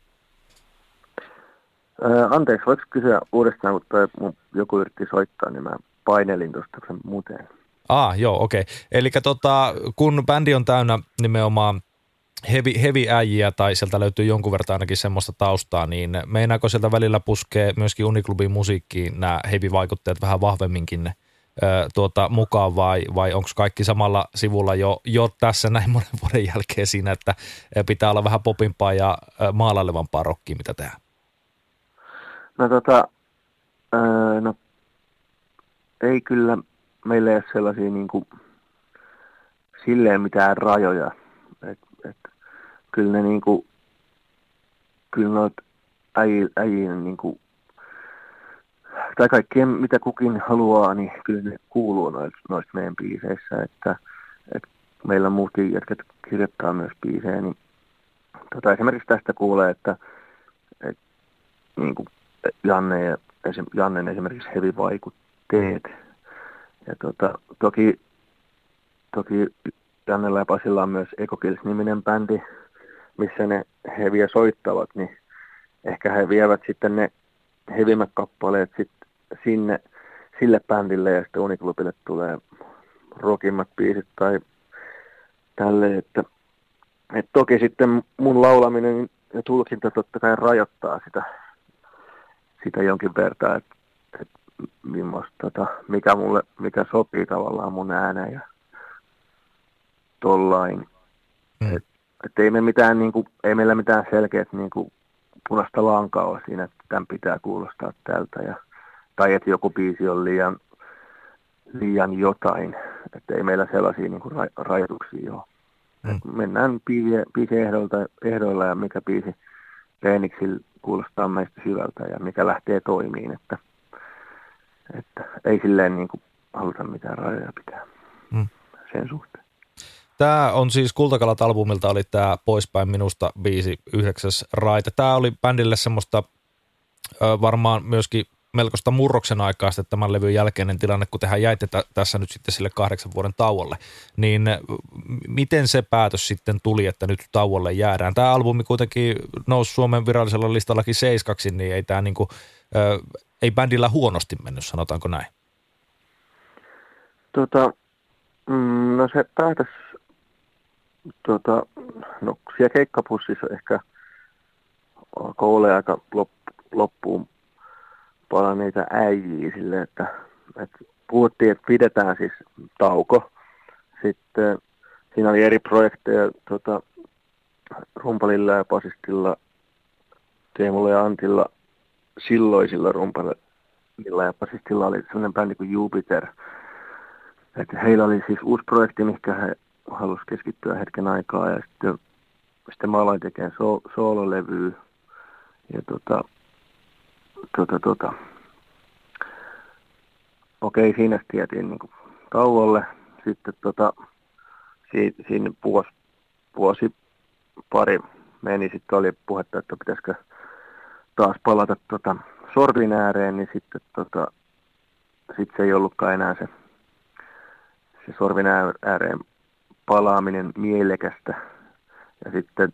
Anteeksi, voiko kysyä uudestaan, toi joku yritti soittaa, niin mä painelin tuosta sen. Ah, joo, okei. Okay. Eli tota, kun bändi on täynnä nimenomaan hevi, hevi äijiä tai sieltä löytyy jonkun verran ainakin semmoista taustaa, niin meinaako sieltä välillä puskee myöskin Uniklubin musiikkiin nämä heavy-vaikutteet vähän vahvemminkin ö, tuota, mukaan vai, vai onko kaikki samalla sivulla jo, jo tässä näin monen vuoden jälkeen siinä, että pitää olla vähän popimpaa ja maalailevampaa rockia, mitä tehdään? No tota, öö, no ei kyllä meillä ei ole sellaisia niin kuin, silleen mitään rajoja. Et, et, kyllä ne niin kuin, kyllä noit äijien niin kuin, tai kaikkien mitä kukin haluaa, niin kyllä ne kuuluu noista, noista meidän biiseissä, että, että meillä muutkin jotka kirjoittaa myös biisejä, niin tota, esimerkiksi tästä kuulee, että, että niin kuin Janne ja, Jannen esimerkiksi hevivaikutteet, ja tota, toki, toki Jannella ja Pasilla on myös Ekokils-niminen bändi, missä ne heviä soittavat, niin ehkä he vievät sitten ne hevimmät kappaleet sit sinne, sille bändille ja sitten Uniklubille tulee rockimmat biisit tai tälle, että et toki sitten mun laulaminen ja tulkinta totta kai rajoittaa sitä, sitä jonkin verran, että tota, mikä, mulle, mikä sopii tavallaan mun ääneen ja tollain. Mm. Et, et ei, me mitään, niin kuin, ei meillä mitään selkeät niin kuin, punaista lankaa ole siinä, että tämän pitää kuulostaa tältä. Ja, tai että joku biisi on liian, liian jotain. Että ei meillä sellaisia niin kuin, ra- rajoituksia ole. Mm. mennään biisi, ehdoilla, ehdoilla ja mikä biisi Phoenixillä kuulostaa meistä hyvältä ja mikä lähtee toimiin. Että että ei silleen niin kuin haluta mitään rajoja pitää mm. sen suhteen. Tämä on siis Kultakalat-albumilta oli tämä Poispäin minusta biisi yhdeksäs raite. Tämä oli bändille semmoista varmaan myöskin melkoista murroksen aikaa sitten tämän levyn jälkeinen tilanne, kun tehän jäitte t- tässä nyt sitten sille kahdeksan vuoden tauolle. Niin miten se päätös sitten tuli, että nyt tauolle jäädään? Tämä albumi kuitenkin nousi Suomen virallisella listallakin seiskaksi, niin ei tämä niinku, ö, ei bändillä huonosti mennyt, sanotaanko näin? Tota, mm, no se päätös, tota, no siellä keikkapussissa ehkä alkoi aika loppuun paljon niitä äijiä sille, että, että puhuttiin, että pidetään siis tauko. Sitten siinä oli eri projekteja tota, rumpalilla ja pasistilla, Teemulla ja Antilla silloisilla rumpalilla ja pasistilla oli sellainen bändi kuin Jupiter. Että heillä oli siis uusi projekti, mikä he halusivat keskittyä hetken aikaa ja sitten, sitten mä aloin tekemään so, soololevyä. Ja tota, tota, tota, okei, siinä tietin niin kuin tauolle. Sitten tota, si, siinä vuosi, vuosi pari meni, sitten oli puhetta, että pitäisikö taas palata tota, sorvin ääreen, niin sitten tota, sit se ei ollutkaan enää se, se sorvin ääreen palaaminen mielekästä. Ja sitten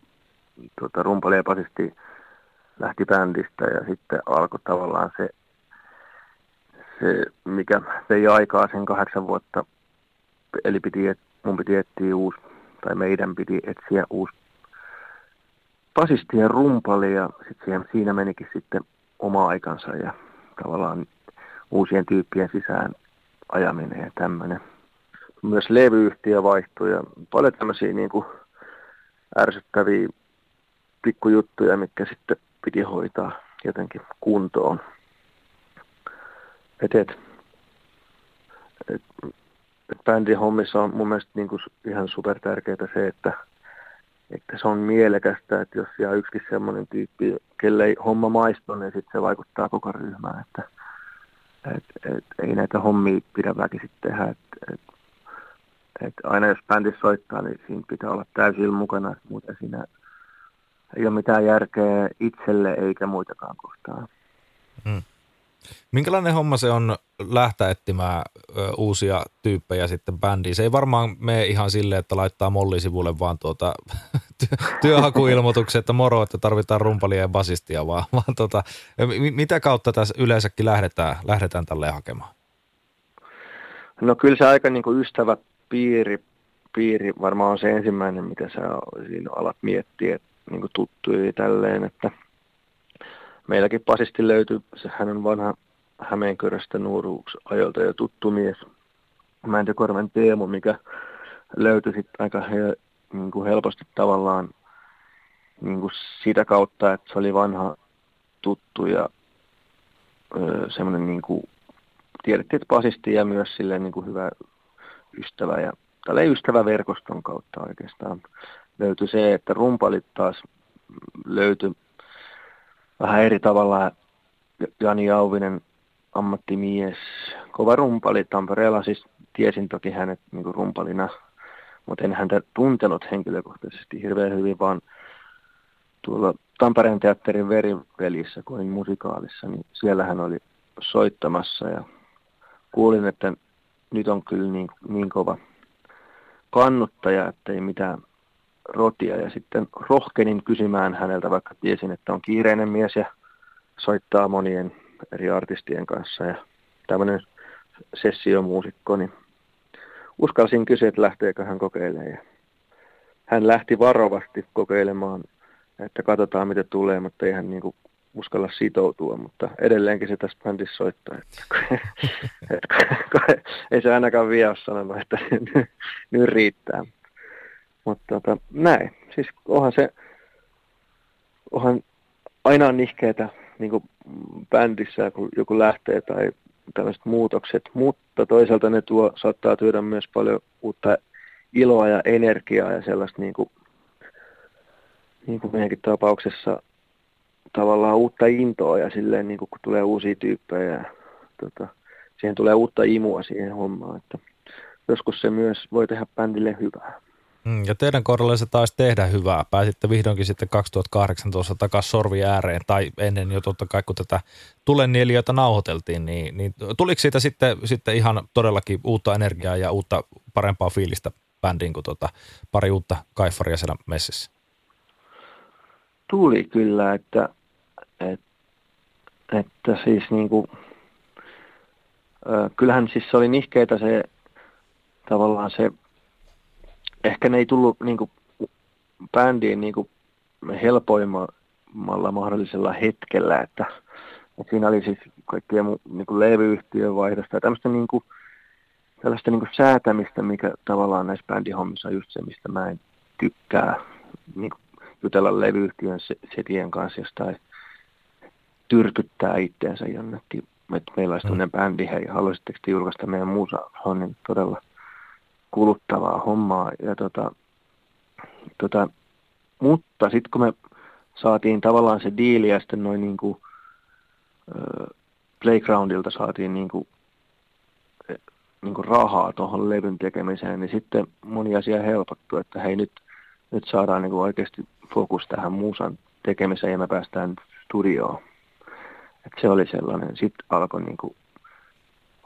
tota, rumpali ja basisti lähti bändistä ja sitten alkoi tavallaan se, se mikä vei aikaa sen kahdeksan vuotta. Eli piti, et, mun piti etsiä uusi, tai meidän piti etsiä uusi basisti ja rumpali ja sit siihen, siinä menikin sitten oma aikansa ja tavallaan uusien tyyppien sisään ajaminen ja tämmöinen. myös levyyhtiö vaihtui ja paljon tämmöisiä niin kuin ärsyttäviä pikkujuttuja, mitkä sitten piti hoitaa jotenkin kuntoon. Et, et, et, et bändin hommissa on mun mielestä niin kuin ihan super tärkeää se, että, että se on mielekästä, että jos jää yksikin semmoinen tyyppi, kelle ei homma maistu, niin sitten se vaikuttaa koko ryhmään. Että, et, et, ei näitä hommia pidä väkisin tehdä. Et, et, et aina jos bändi soittaa, niin siinä pitää olla täysin mukana, muuten siinä ei ole mitään järkeä itselle eikä muitakaan kohtaan. Hmm. Minkälainen homma se on lähteä etsimään ö, uusia tyyppejä sitten bändiin? Se ei varmaan mene ihan silleen, että laittaa mollisivulle vaan tuota, työhakuilmoituksen, että moro, että tarvitaan rumpalia ja basistia, vaan, vaan tuota, mitä kautta tässä yleensäkin lähdetään, lähdetään tälle hakemaan? No kyllä se aika niin kuin ystävä piiri, piiri varmaan on se ensimmäinen, mitä sä siinä alat miettiä, että niin kuin tuttuja ja tälleen, että meilläkin pasisti löytyy, hän on vanha Hämeenkyröstä nuoruusajoilta ja tuttu mies, Mäntäkorven Teemu, mikä löytyi sitten aika he, niin kuin helposti tavallaan niin kuin sitä kautta, että se oli vanha tuttu ja semmoinen niin kuin, tiedettiin, että pasisti ja myös silleen niin kuin hyvä ystävä ja tällä ystäväverkoston kautta oikeastaan löytyi se, että rumpalit taas löytyi vähän eri tavalla. Jani Jauvinen, ammattimies, kova rumpali Tampereella, siis tiesin toki hänet niin kuin rumpalina, mutta en häntä tuntenut henkilökohtaisesti hirveän hyvin, vaan tuolla Tampereen teatterin verivelissä, kun olin musikaalissa, niin siellä hän oli soittamassa ja kuulin, että nyt on kyllä niin, niin kova kannuttaja, että ei mitään rotia. Ja sitten rohkenin kysymään häneltä, vaikka tiesin, että on kiireinen mies ja soittaa monien eri artistien kanssa ja tämmöinen sessiomuusikko, niin uskalsin kysyä, että lähteekö hän kokeilemaan. Ja hän lähti varovasti kokeilemaan, että katsotaan mitä tulee, mutta ei hän niin kuin uskalla sitoutua, mutta edelleenkin se tässä bändissä soittaa. Että, että, ei se ainakaan vielä sanonut, että nyt riittää. Mutta tota, näin. Siis onhan se, onhan aina on nihkeetä niin bändissä, kun joku lähtee tai tällaiset muutokset, mutta toisaalta ne tuo, saattaa työdä myös paljon uutta iloa ja energiaa ja sellaista niin kuin, niin kuin meidänkin tapauksessa tavallaan uutta intoa ja silleen niin kuin, kun tulee uusia tyyppejä ja tota, siihen tulee uutta imua siihen hommaan, että joskus se myös voi tehdä bändille hyvää. Mm, ja teidän kohdalla se taisi tehdä hyvää. Pääsitte vihdoinkin sitten 2018 takaisin sorvi ääreen, tai ennen jo totta kai, kun tätä tulenieliöitä nauhoiteltiin, niin, niin tuliko siitä sitten, sitten ihan todellakin uutta energiaa ja uutta parempaa fiilistä bändiin kuin tota, pari uutta kaifaria siellä messissä? Tuli kyllä, että, että, että siis niin kuin, kyllähän siis se oli nihkeitä se tavallaan se ehkä ne ei tullut niin kuin, bändiin niin kuin, helpoimmalla mahdollisella hetkellä, että, että siinä oli siis kaikkia niin kuin levyyhtiön vaihdosta ja tämmöistä niin kuin, tällaista niin kuin säätämistä, mikä tavallaan näissä bändihommissa on just se, mistä mä en tykkää niin kuin jutella levyyhtiön setien kanssa jostain tyrkyttää itteensä jonnekin, että meillä olisi tämmöinen bändi, hei, haluaisitteko te julkaista meidän musa, se on niin todella kuluttavaa hommaa. Ja tota, tota, mutta sitten kun me saatiin tavallaan se diili ja sitten noin niin playgroundilta saatiin niin kuin, niin kuin rahaa tuohon levyn tekemiseen, niin sitten moni asia helpottui, että hei nyt, nyt saadaan niin oikeasti fokus tähän muusan tekemiseen ja me päästään studioon. Et se oli sellainen, sitten alkoi niin kuin,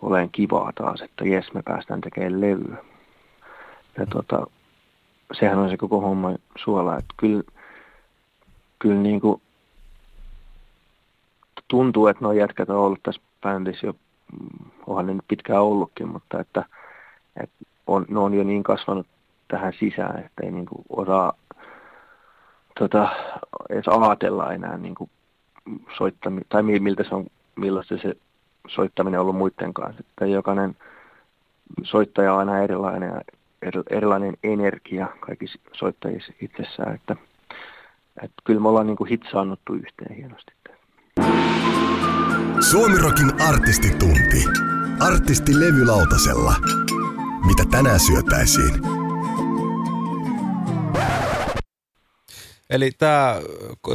olemaan kivaa taas, että jes me päästään tekemään levyä. Ja tota, sehän on se koko homma suola, että kyllä, kyllä niin kuin tuntuu, että nuo jätkät on ollut tässä bändissä jo, mm, onhan ne nyt pitkään ollutkin, mutta että, että on, ne on jo niin kasvanut tähän sisään, että ei niin kuin osaa tota, edes ajatella enää niin kuin soittamista, tai miltä se on, millaista se soittaminen on ollut muiden kanssa. Että jokainen soittaja on aina erilainen ja erilainen energia kaikissa soittajissa itsessään, että, että kyllä me ollaan niin kuin hitsaannuttu yhteen hienosti. Suomirokin artistitunti. Artisti levylautasella. Mitä tänään syötäisiin? Eli tämä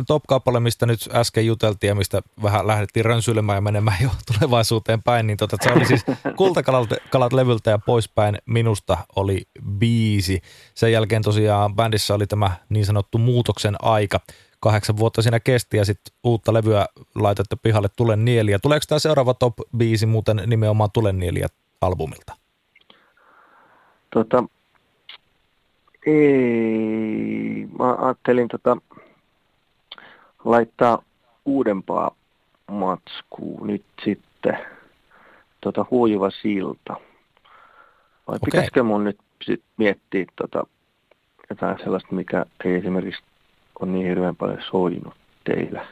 top-kappale, mistä nyt äsken juteltiin ja mistä vähän lähdettiin rönsyilemään ja menemään jo tulevaisuuteen päin, niin tota, se oli siis Kultakalat kalat levyltä ja poispäin minusta oli biisi. Sen jälkeen tosiaan bändissä oli tämä niin sanottu muutoksen aika. Kahdeksan vuotta siinä kesti ja sitten uutta levyä laitette pihalle Tulen Nieliä. Tuleeko tämä seuraava top-biisi muuten nimenomaan Tulen Nieliä albumilta? Tota, ei, mä ajattelin tota, laittaa uudempaa matskua nyt sitten, tota huojuva silta. Vai okay. pitäisikö mun nyt sit miettiä tota, jotain sellaista, mikä ei esimerkiksi ole niin hirveän paljon soinut teillä?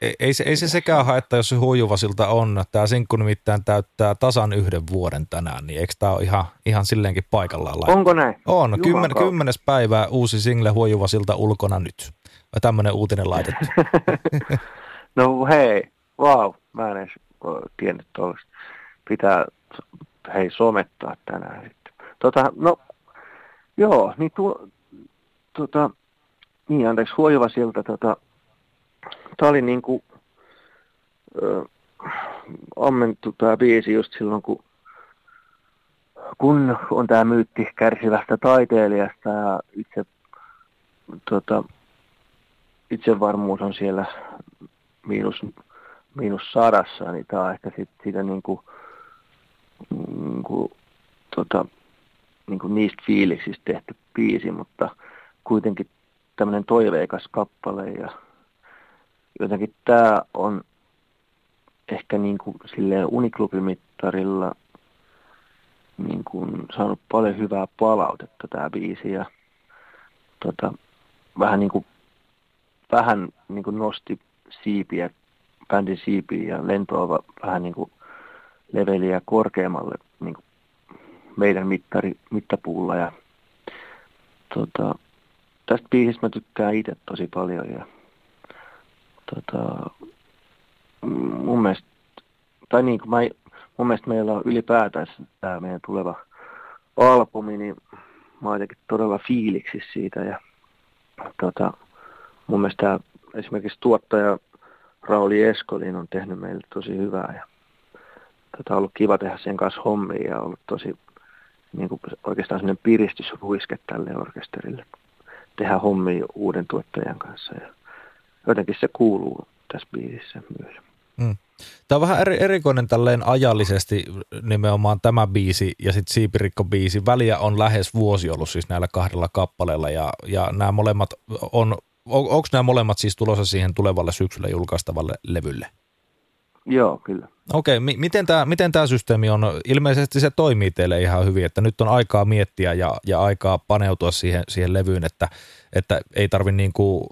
Ei, ei, se, ei se sekään haetta, jos se huijuvasilta on. Tämä sinkku nimittäin täyttää tasan yhden vuoden tänään, niin eikö tämä ole ihan, ihan silleenkin paikallaan laittaa? Onko näin? On. Kymmen, kymmenes päivää uusi single huijuvasilta ulkona nyt. Tämmöinen uutinen laitettu. no hei, wow, mä en edes tiennyt tuollaista. Pitää, hei, somettaa tänään sitten. Tota, no, joo, niin tuo, tota, niin anteeksi, huojuvasilta, tota, tämä oli niin kuin, äh, ammentu tämä biisi just silloin, kun, kun on tämä myytti kärsivästä taiteilijasta ja itse, tota, itsevarmuus on siellä miinus, miinus sadassa, niin tämä on ehkä sit, siitä niin kuin, niin kuin, tota, niin kuin niistä fiiliksistä tehty biisi, mutta kuitenkin tämmöinen toiveikas kappale ja jotenkin tämä on ehkä niin kuin silleen uniklubimittarilla niin kuin saanut paljon hyvää palautetta tämä biisi ja tota, vähän niin kuin, vähän niin kuin nosti siipiä, bändin siipiä ja lentoa vähän niin kuin leveliä korkeammalle niin kuin meidän mittari, mittapuulla ja tota, tästä biisistä mä tykkään itse tosi paljon ja tota, mun mielestä, tai niin kuin mä, mun mielestä meillä on ylipäätään tämä meidän tuleva albumi, niin mä oon jotenkin todella fiiliksi siitä ja tota, mun mielestä tämä esimerkiksi tuottaja Rauli Eskolin on tehnyt meille tosi hyvää ja tota, on ollut kiva tehdä sen kanssa hommia ja ollut tosi niin kuin oikeastaan sellainen piristysruiske tälle orkesterille. Tehdä hommia uuden tuottajan kanssa ja jotenkin se kuuluu tässä biisissä myös. Mm. Tämä on vähän eri, erikoinen tälleen ajallisesti nimenomaan tämä biisi ja sitten Siipirikko-biisi. Väliä on lähes vuosi ollut siis näillä kahdella kappaleella ja, ja nämä molemmat on, on onko nämä molemmat siis tulossa siihen tulevalle syksyllä julkaistavalle levylle? Joo, kyllä. Okei, okay, m- miten tämä miten tää systeemi on? Ilmeisesti se toimii teille ihan hyvin, että nyt on aikaa miettiä ja, ja aikaa paneutua siihen, siihen levyyn, että, että ei tarvi niin kuin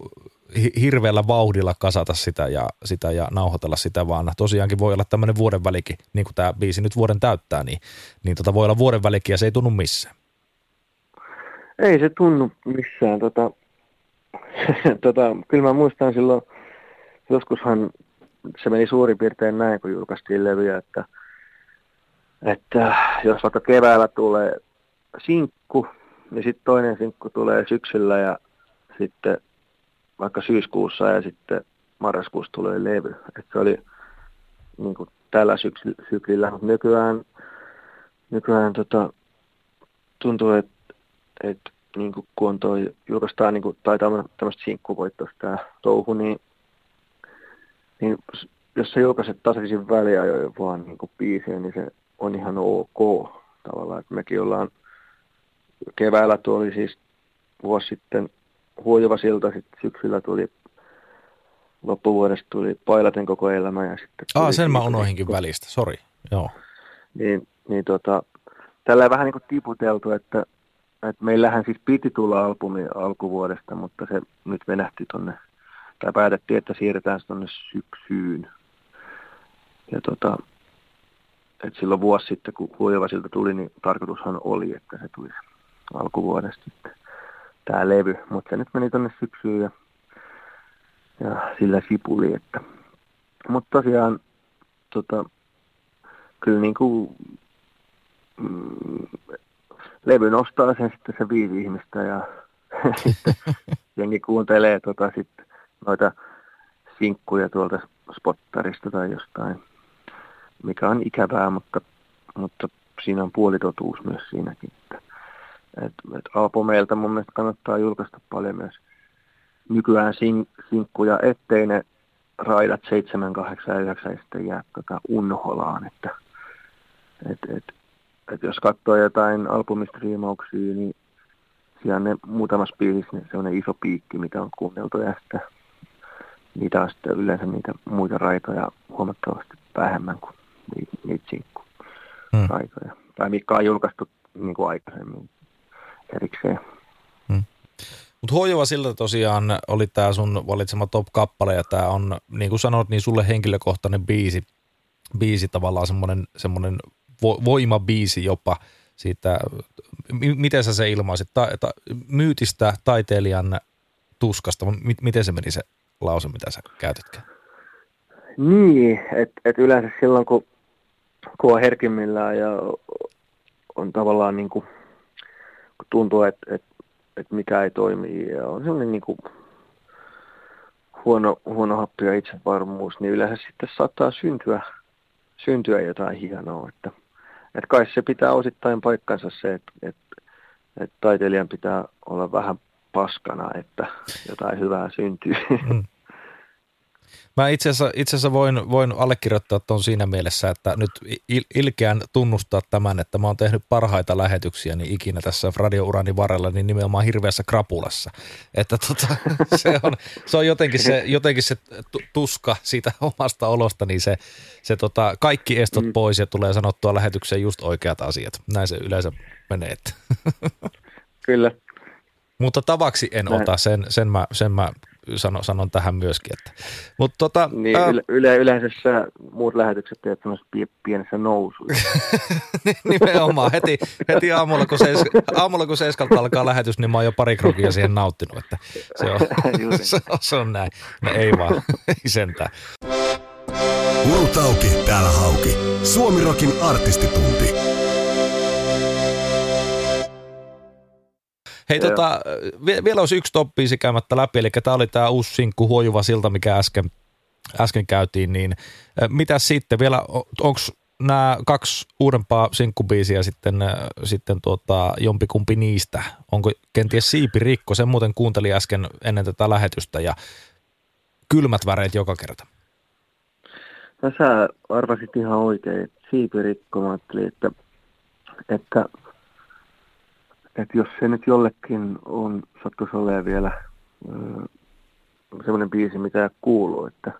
hirveällä vauhdilla kasata sitä ja, sitä ja nauhoitella sitä, vaan tosiaankin voi olla tämmöinen vuoden välikin, niin kuin tämä biisi nyt vuoden täyttää, niin, niin tota voi olla vuoden välikin ja se ei tunnu missään. Ei se tunnu missään. Tota, tota, kyllä mä muistan silloin, joskushan se meni suurin piirtein näin, kun julkaistiin levyjä, että, että jos vaikka keväällä tulee sinkku, niin sitten toinen sinkku tulee syksyllä ja sitten vaikka syyskuussa ja sitten marraskuussa tulee levy. Et se oli niin kuin tällä syksy, syklillä, mutta nykyään, nykyään tota, tuntuu, että et, niin kuin kun on toi, julkaistaan niin kuin, tai tämmöistä sinkkuvoittoista tämä touhu, niin, niin jos sä julkaiset tasaisin väliajoin vaan niin kuin biisiä, niin se on ihan ok tavallaan. Et mekin ollaan keväällä tuo oli siis vuosi sitten huojova silta, sitten syksyllä tuli, loppuvuodesta tuli Pailaten koko elämä. Ja sitten Aa, sen mä unohinkin välistä, sori. Joo. Niin, niin tota, tällä vähän niin kuin tiputeltu, että, että meillähän siis piti tulla albumi alkuvuodesta, mutta se nyt venähti tonne, tai päätettiin, että siirretään se tonne syksyyn. Ja tota, että silloin vuosi sitten, kun siltä tuli, niin tarkoitushan oli, että se tulisi alkuvuodesta sitten tämä levy. Mutta se nyt meni tuonne syksyyn ja, ja sillä sipuli. Että. Mutta tosiaan tota, kyllä niin kuin, mm, levy nostaa sen sitten se viisi ihmistä ja jengi kuuntelee tota sitten noita sinkkuja tuolta spottarista tai jostain, mikä on ikävää, mutta, mutta siinä on puolitotuus myös siinäkin. Että, et, et albumeilta mun mielestä kannattaa julkaista paljon myös nykyään sink, sinkkuja, ettei ne raidat 7, 8 ja 9 sitten jää tota unholaan. Että, et, et, et jos katsoo jotain albumistriimauksia, niin siellä ne muutamassa biisissä niin se on iso piikki, mitä on kuunneltu ja sitten niitä on sitten yleensä niitä muita raitoja huomattavasti vähemmän kuin niitä, niitä hmm. raitoja. Tai mikä on julkaistu niin kuin aikaisemmin erikseen. Hmm. Mutta Hoijova siltä tosiaan oli tämä sun valitsema top-kappale ja tämä on, niin kuin sanoit, niin sulle henkilökohtainen biisi, biisi tavallaan semmoinen, semmoinen vo, voimabiisi jopa siitä, m- miten sä se ilmaisit, ta, ta, myytistä taiteilijan tuskasta, m- miten se meni se lause, mitä sä käytätkään? Niin, että et yleensä silloin, kun, kun on herkimmillään ja on tavallaan niin kuin, kun tuntuu, että et, et mikä ei toimi ja on sellainen niin kuin huono, huono happi ja itsevarmuus, niin yleensä sitten saattaa syntyä, syntyä jotain hienoa. Että, että kai se pitää osittain paikkansa se, että, että, että taiteilijan pitää olla vähän paskana, että jotain hyvää syntyy. Mm. Mä itse asiassa, itse asiassa voin, voin allekirjoittaa tuon siinä mielessä, että nyt il, ilkeän tunnustaa tämän, että mä oon tehnyt parhaita lähetyksiä niin ikinä tässä radiourani varrella, niin nimenomaan hirveässä krapulassa. Että tota, se, on, se on jotenkin se, jotenkin se tuska siitä omasta olosta, niin se, se tota, kaikki estot mm. pois ja tulee sanottua lähetykseen just oikeat asiat. Näin se yleensä menee. Kyllä. Mutta tavaksi en Näin. ota, sen, sen, mä, sen mä sanon, sanon tähän myöskin. Että. Mut tota, niin, ää... yle, yleensä sä muut lähetykset teet pienessä nousussa. Nimenomaan. Heti, heti aamulla, kun seis, aamulla, kun seiskalta alkaa lähetys, niin mä oon jo pari krokia siihen nauttinut. Että se, on, se, on, se on näin. No ei vaan, ei sentään. Urut täällä hauki. Suomirokin artistitunti. Hei, tota, vielä olisi yksi toppiisi käymättä läpi, eli tämä oli tämä uusi sinkku Huojuva silta, mikä äsken, äsken käytiin, niin mitä sitten vielä, onko nämä kaksi uudempaa sinkkubiisiä sitten, sitten tuota, jompikumpi niistä? Onko kenties Siipi Rikko? Sen muuten kuuntelin äsken ennen tätä lähetystä ja kylmät väreet joka kerta. No sä arvasit ihan oikein, Siipi Rikko, mä ajattelin, että, että että jos se nyt jollekin on sattuisi olemaan vielä semmoinen biisi, mitä kuuluu, että,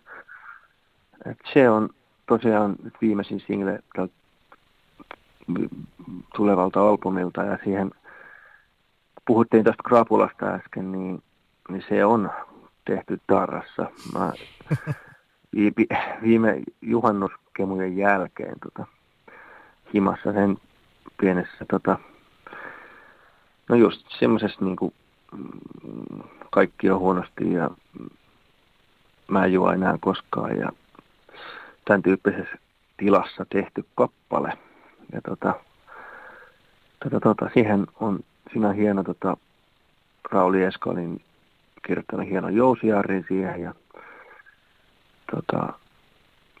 että se on tosiaan nyt viimeisin single tulevalta albumilta ja siihen puhuttiin tästä Krapulasta äsken, niin, niin se on tehty Darrassa. Mä viime juhannuskemujen jälkeen tota, himassa sen pienessä tota, No just semmoisessa niin kuin, mm, kaikki on huonosti ja mä en juo enää koskaan ja tämän tyyppisessä tilassa tehty kappale. Ja tota, tota, tota, siihen on, siinä on hieno tota, Rauli Eskalin kirjoittanut hieno jousijarri siihen ja tota,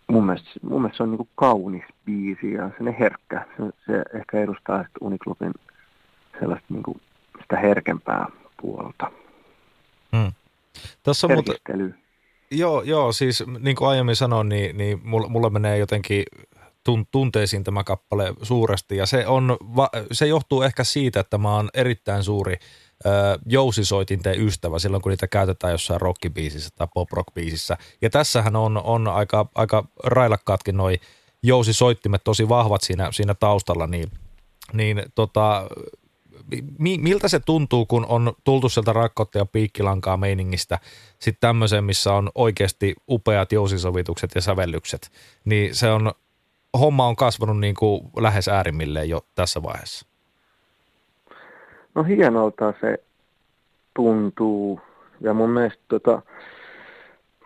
mun mielestä, mun mielestä se on niin kaunis biisi ja se herkkä. Se, se ehkä edustaa Uniklubin sellaista niin kuin sitä herkempää puolta. Hmm. Tässä on muuta, joo, joo, siis niin kuin aiemmin sanoin, niin, niin mulla, mulla menee jotenkin tunteisiin tämä kappale suuresti ja se, on, se johtuu ehkä siitä, että mä oon erittäin suuri ö, jousisoitinten ystävä silloin, kun niitä käytetään jossain rockibiisissä tai pop rock biisissä. Ja tässähän on, on aika, aika railakkaatkin noi jousisoittimet tosi vahvat siinä, siinä taustalla, niin, niin tota, miltä se tuntuu, kun on tultu sieltä rakkautta ja piikkilankaa meiningistä sitten tämmöiseen, missä on oikeasti upeat jousisovitukset ja sävellykset, niin se on homma on kasvanut niin kuin lähes äärimmilleen jo tässä vaiheessa? No hienolta se tuntuu. Ja mun mielestä tota,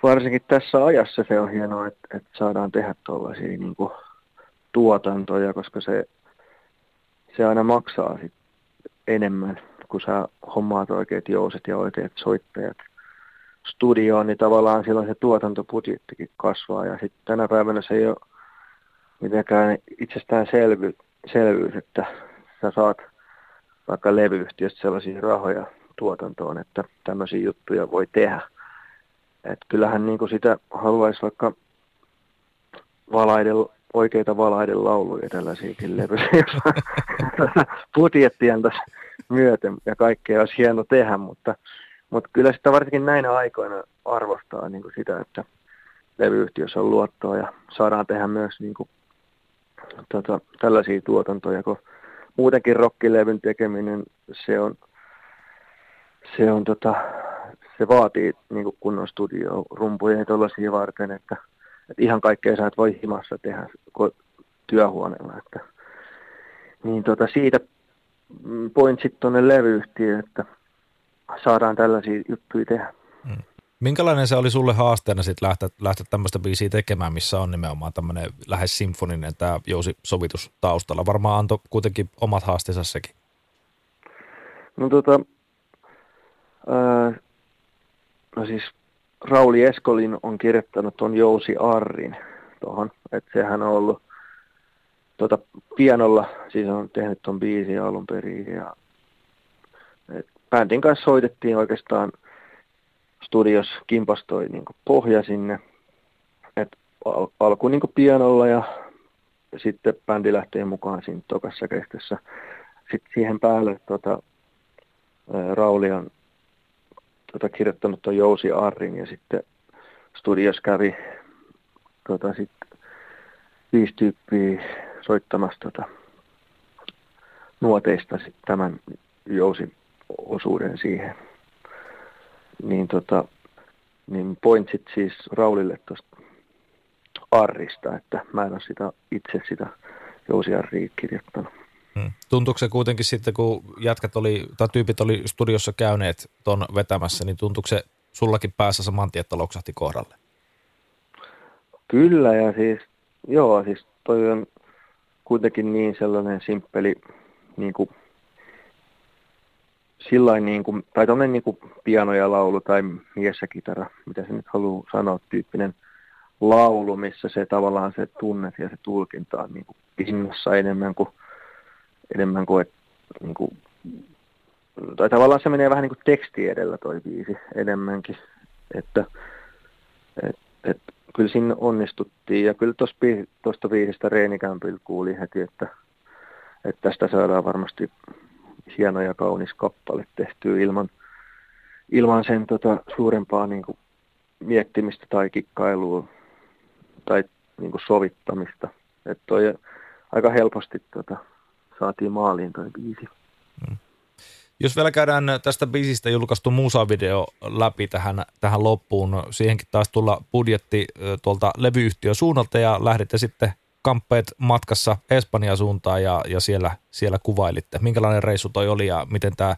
varsinkin tässä ajassa se on hienoa, että, että saadaan tehdä tuollaisia niin tuotantoja, koska se, se aina maksaa sit enemmän, kun sä hommaat oikeat jouset ja oikeat soittajat studioon, niin tavallaan silloin se tuotantobudjettikin kasvaa. Ja sitten tänä päivänä se ei ole mitenkään itsestäänselvyys, selvyys, että sä saat vaikka levyyhtiöstä sellaisia rahoja tuotantoon, että tämmöisiä juttuja voi tehdä. Et kyllähän niin sitä haluaisi vaikka valaiden, oikeita valaiden lauluja tällaisiakin levyjä, budjettia myöten ja kaikkea olisi hieno tehdä, mutta, mutta kyllä sitä varsinkin näinä aikoina arvostaa niin kuin sitä, että levyyhtiössä on luottoa ja saadaan tehdä myös niin kuin, tota, tällaisia tuotantoja, kun muutenkin rockilevyn tekeminen, se on, se on tota, se vaatii niin kunnon studio rumpuja ja varten, että, että ihan kaikkea sä et voi himassa tehdä työhuoneella. Että, niin tota, siitä pointsit tuonne levyyhtiöön, että saadaan tällaisia juttuja tehdä. Hmm. Minkälainen se oli sulle haasteena sitten lähteä, lähteä tämmöistä biisiä tekemään, missä on nimenomaan tämmöinen lähes symfoninen tämä Jousi-sovitus taustalla? Varmaan antoi kuitenkin omat haasteensa sekin. No tota, ää, no siis Rauli Eskolin on kirjoittanut tuon Jousi Arrin tuohon, että sehän on ollut tuota, pianolla, siis on tehnyt tuon biisin alun perin ja et bändin kanssa soitettiin oikeastaan studios kimpastoi niin pohja sinne, että al- alku niin pianolla ja, sitten bändi lähtee mukaan siinä tokassa kestessä. Sitten siihen päälle tota, Rauli on tota, kirjoittanut tuon Jousi Arrin ja sitten studios kävi tota, sit, viisi tyyppiä soittamassa tota, nuoteista sit tämän Jousin osuuden siihen. Niin, tota, niin pointsit siis Raulille tuosta Arrista, että mä en ole sitä, itse sitä Jousi Arria kirjoittanut. Hmm. Tuntuuko se kuitenkin sitten, kun jätkät oli, tai tyypit oli studiossa käyneet ton vetämässä, niin tuntuuko se sullakin päässä saman tien, että loksahti kohdalle? Kyllä, ja siis, joo, siis toi on kuitenkin niin sellainen simppeli, niin kuin, sillain niin kuin, tai tuommoinen niin kuin piano ja laulu tai mies ja kitara, mitä se nyt haluaa sanoa, tyyppinen laulu, missä se tavallaan se tunnet ja se tulkinta on niin kuin pinnassa enemmän kuin enemmän kuin, niin kuin tai tavallaan se menee vähän niin kuin teksti edellä toi biisi enemmänkin, että et, et, kyllä siinä onnistuttiin ja kyllä tuosta biisistä Reenikämpillä kuuli heti, että, että tästä saadaan varmasti hieno ja kaunis kappale tehtyä ilman, ilman sen tota, suurempaa niin kuin, miettimistä tai kikkailua tai niin kuin, sovittamista. Että toi aika helposti tota, saatiin maaliin toi biisi. Mm. Jos vielä käydään tästä biisistä julkaistu musavideo läpi tähän, tähän loppuun, siihenkin taas tulla budjetti tuolta levyyhtiön suunnalta ja lähditte sitten kamppeet matkassa Espanjan suuntaan ja, ja siellä, siellä kuvailitte. Minkälainen reissu toi oli ja miten tämä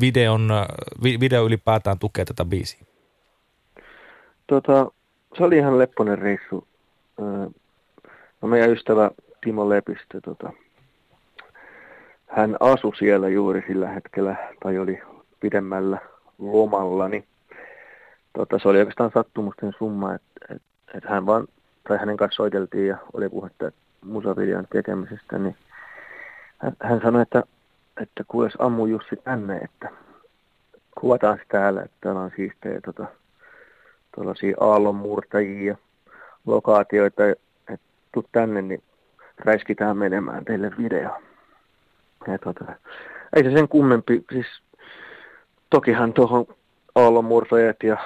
videon, video ylipäätään tukee tätä biisiä? Tota, se oli ihan lepponen reissu. No meidän ystävä Timo Lepistö tota, hän asui siellä juuri sillä hetkellä, tai oli pidemmällä lomalla, niin tota, se oli oikeastaan sattumusten summa, että et, et hän vaan, tai hänen kanssa soiteltiin ja oli puhetta musavideon tekemisestä, niin hän, hän sanoi, että, että kuules ammu Jussi tänne, että kuvataan täällä, että täällä on siistejä tota, tuollaisia aallonmurtajia, lokaatioita, että tuu tänne, niin räiskitään menemään teille video. Ja tuota, ei se sen kummempi, siis tokihan tuohon aallonmurtajat ja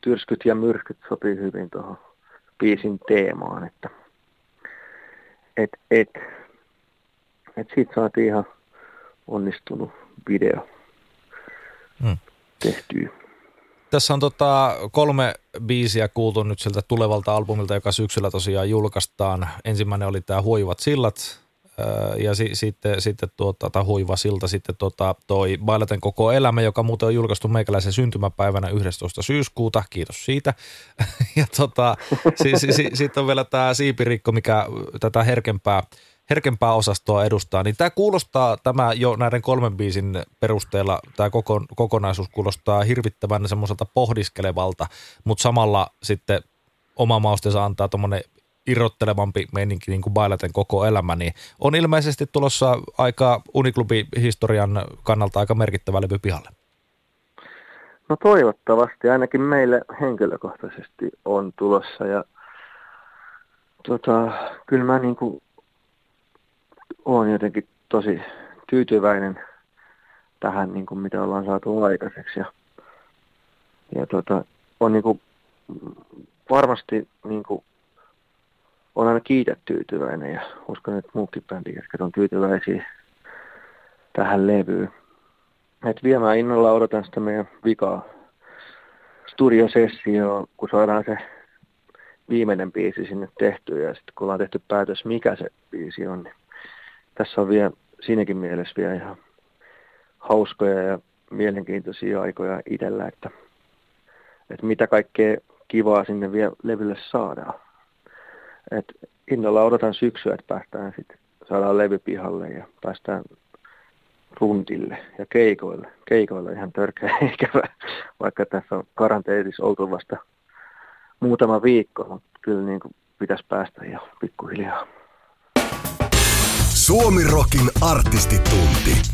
tyrskyt ja myrskyt sopii hyvin tuohon biisin teemaan, että et, et, et siitä saatiin ihan onnistunut video hmm. tehtyä. Tässä on tota kolme biisiä kuultu nyt sieltä tulevalta albumilta, joka syksyllä tosiaan julkaistaan. Ensimmäinen oli tämä Huivat sillat, ja si, sitten, sitten tuota, tai huiva silta sitten tuota, toi Bailaten koko elämä, joka muuten on julkaistu meikäläisen syntymäpäivänä 11. syyskuuta, kiitos siitä. ja tota, si, si, si, sitten on vielä tämä siipirikko, mikä tätä herkempää, herkempää osastoa edustaa, niin tämä kuulostaa, tämä jo näiden kolmen biisin perusteella, tämä koko, kokonaisuus kuulostaa hirvittävän semmoiselta pohdiskelevalta, mutta samalla sitten oma maustensa antaa tuommoinen irrottelevampi meininki niin kuin bailaten koko elämä, niin on ilmeisesti tulossa aika Uniklubi-historian kannalta aika merkittävä levy pihalle. No toivottavasti, ainakin meille henkilökohtaisesti on tulossa ja tota, kyllä mä niin kuin olen jotenkin tosi tyytyväinen tähän, niin kuin mitä ollaan saatu aikaiseksi ja, ja tota, on niin kuin varmasti niin kuin on aina kiitä tyytyväinen ja uskon, että muukin bändijätkät on tyytyväisiä tähän levyyn. Et vielä mä innolla odotan sitä meidän vikaa studiosessioon, kun saadaan se viimeinen biisi sinne tehty ja sitten kun ollaan tehty päätös, mikä se biisi on, niin tässä on vielä siinäkin mielessä vielä ihan hauskoja ja mielenkiintoisia aikoja itsellä, että, että mitä kaikkea kivaa sinne vielä levylle saadaan. Et innolla odotan syksyä, että päästään sitten, saadaan levy pihalle ja päästään runtille ja keikoille. Keikoille ihan törkeä ikävä, vaikka tässä on karanteenissa oltu vasta muutama viikko, mutta kyllä niin kuin pitäisi päästä jo pikkuhiljaa. Suomi Rokin artistitunti.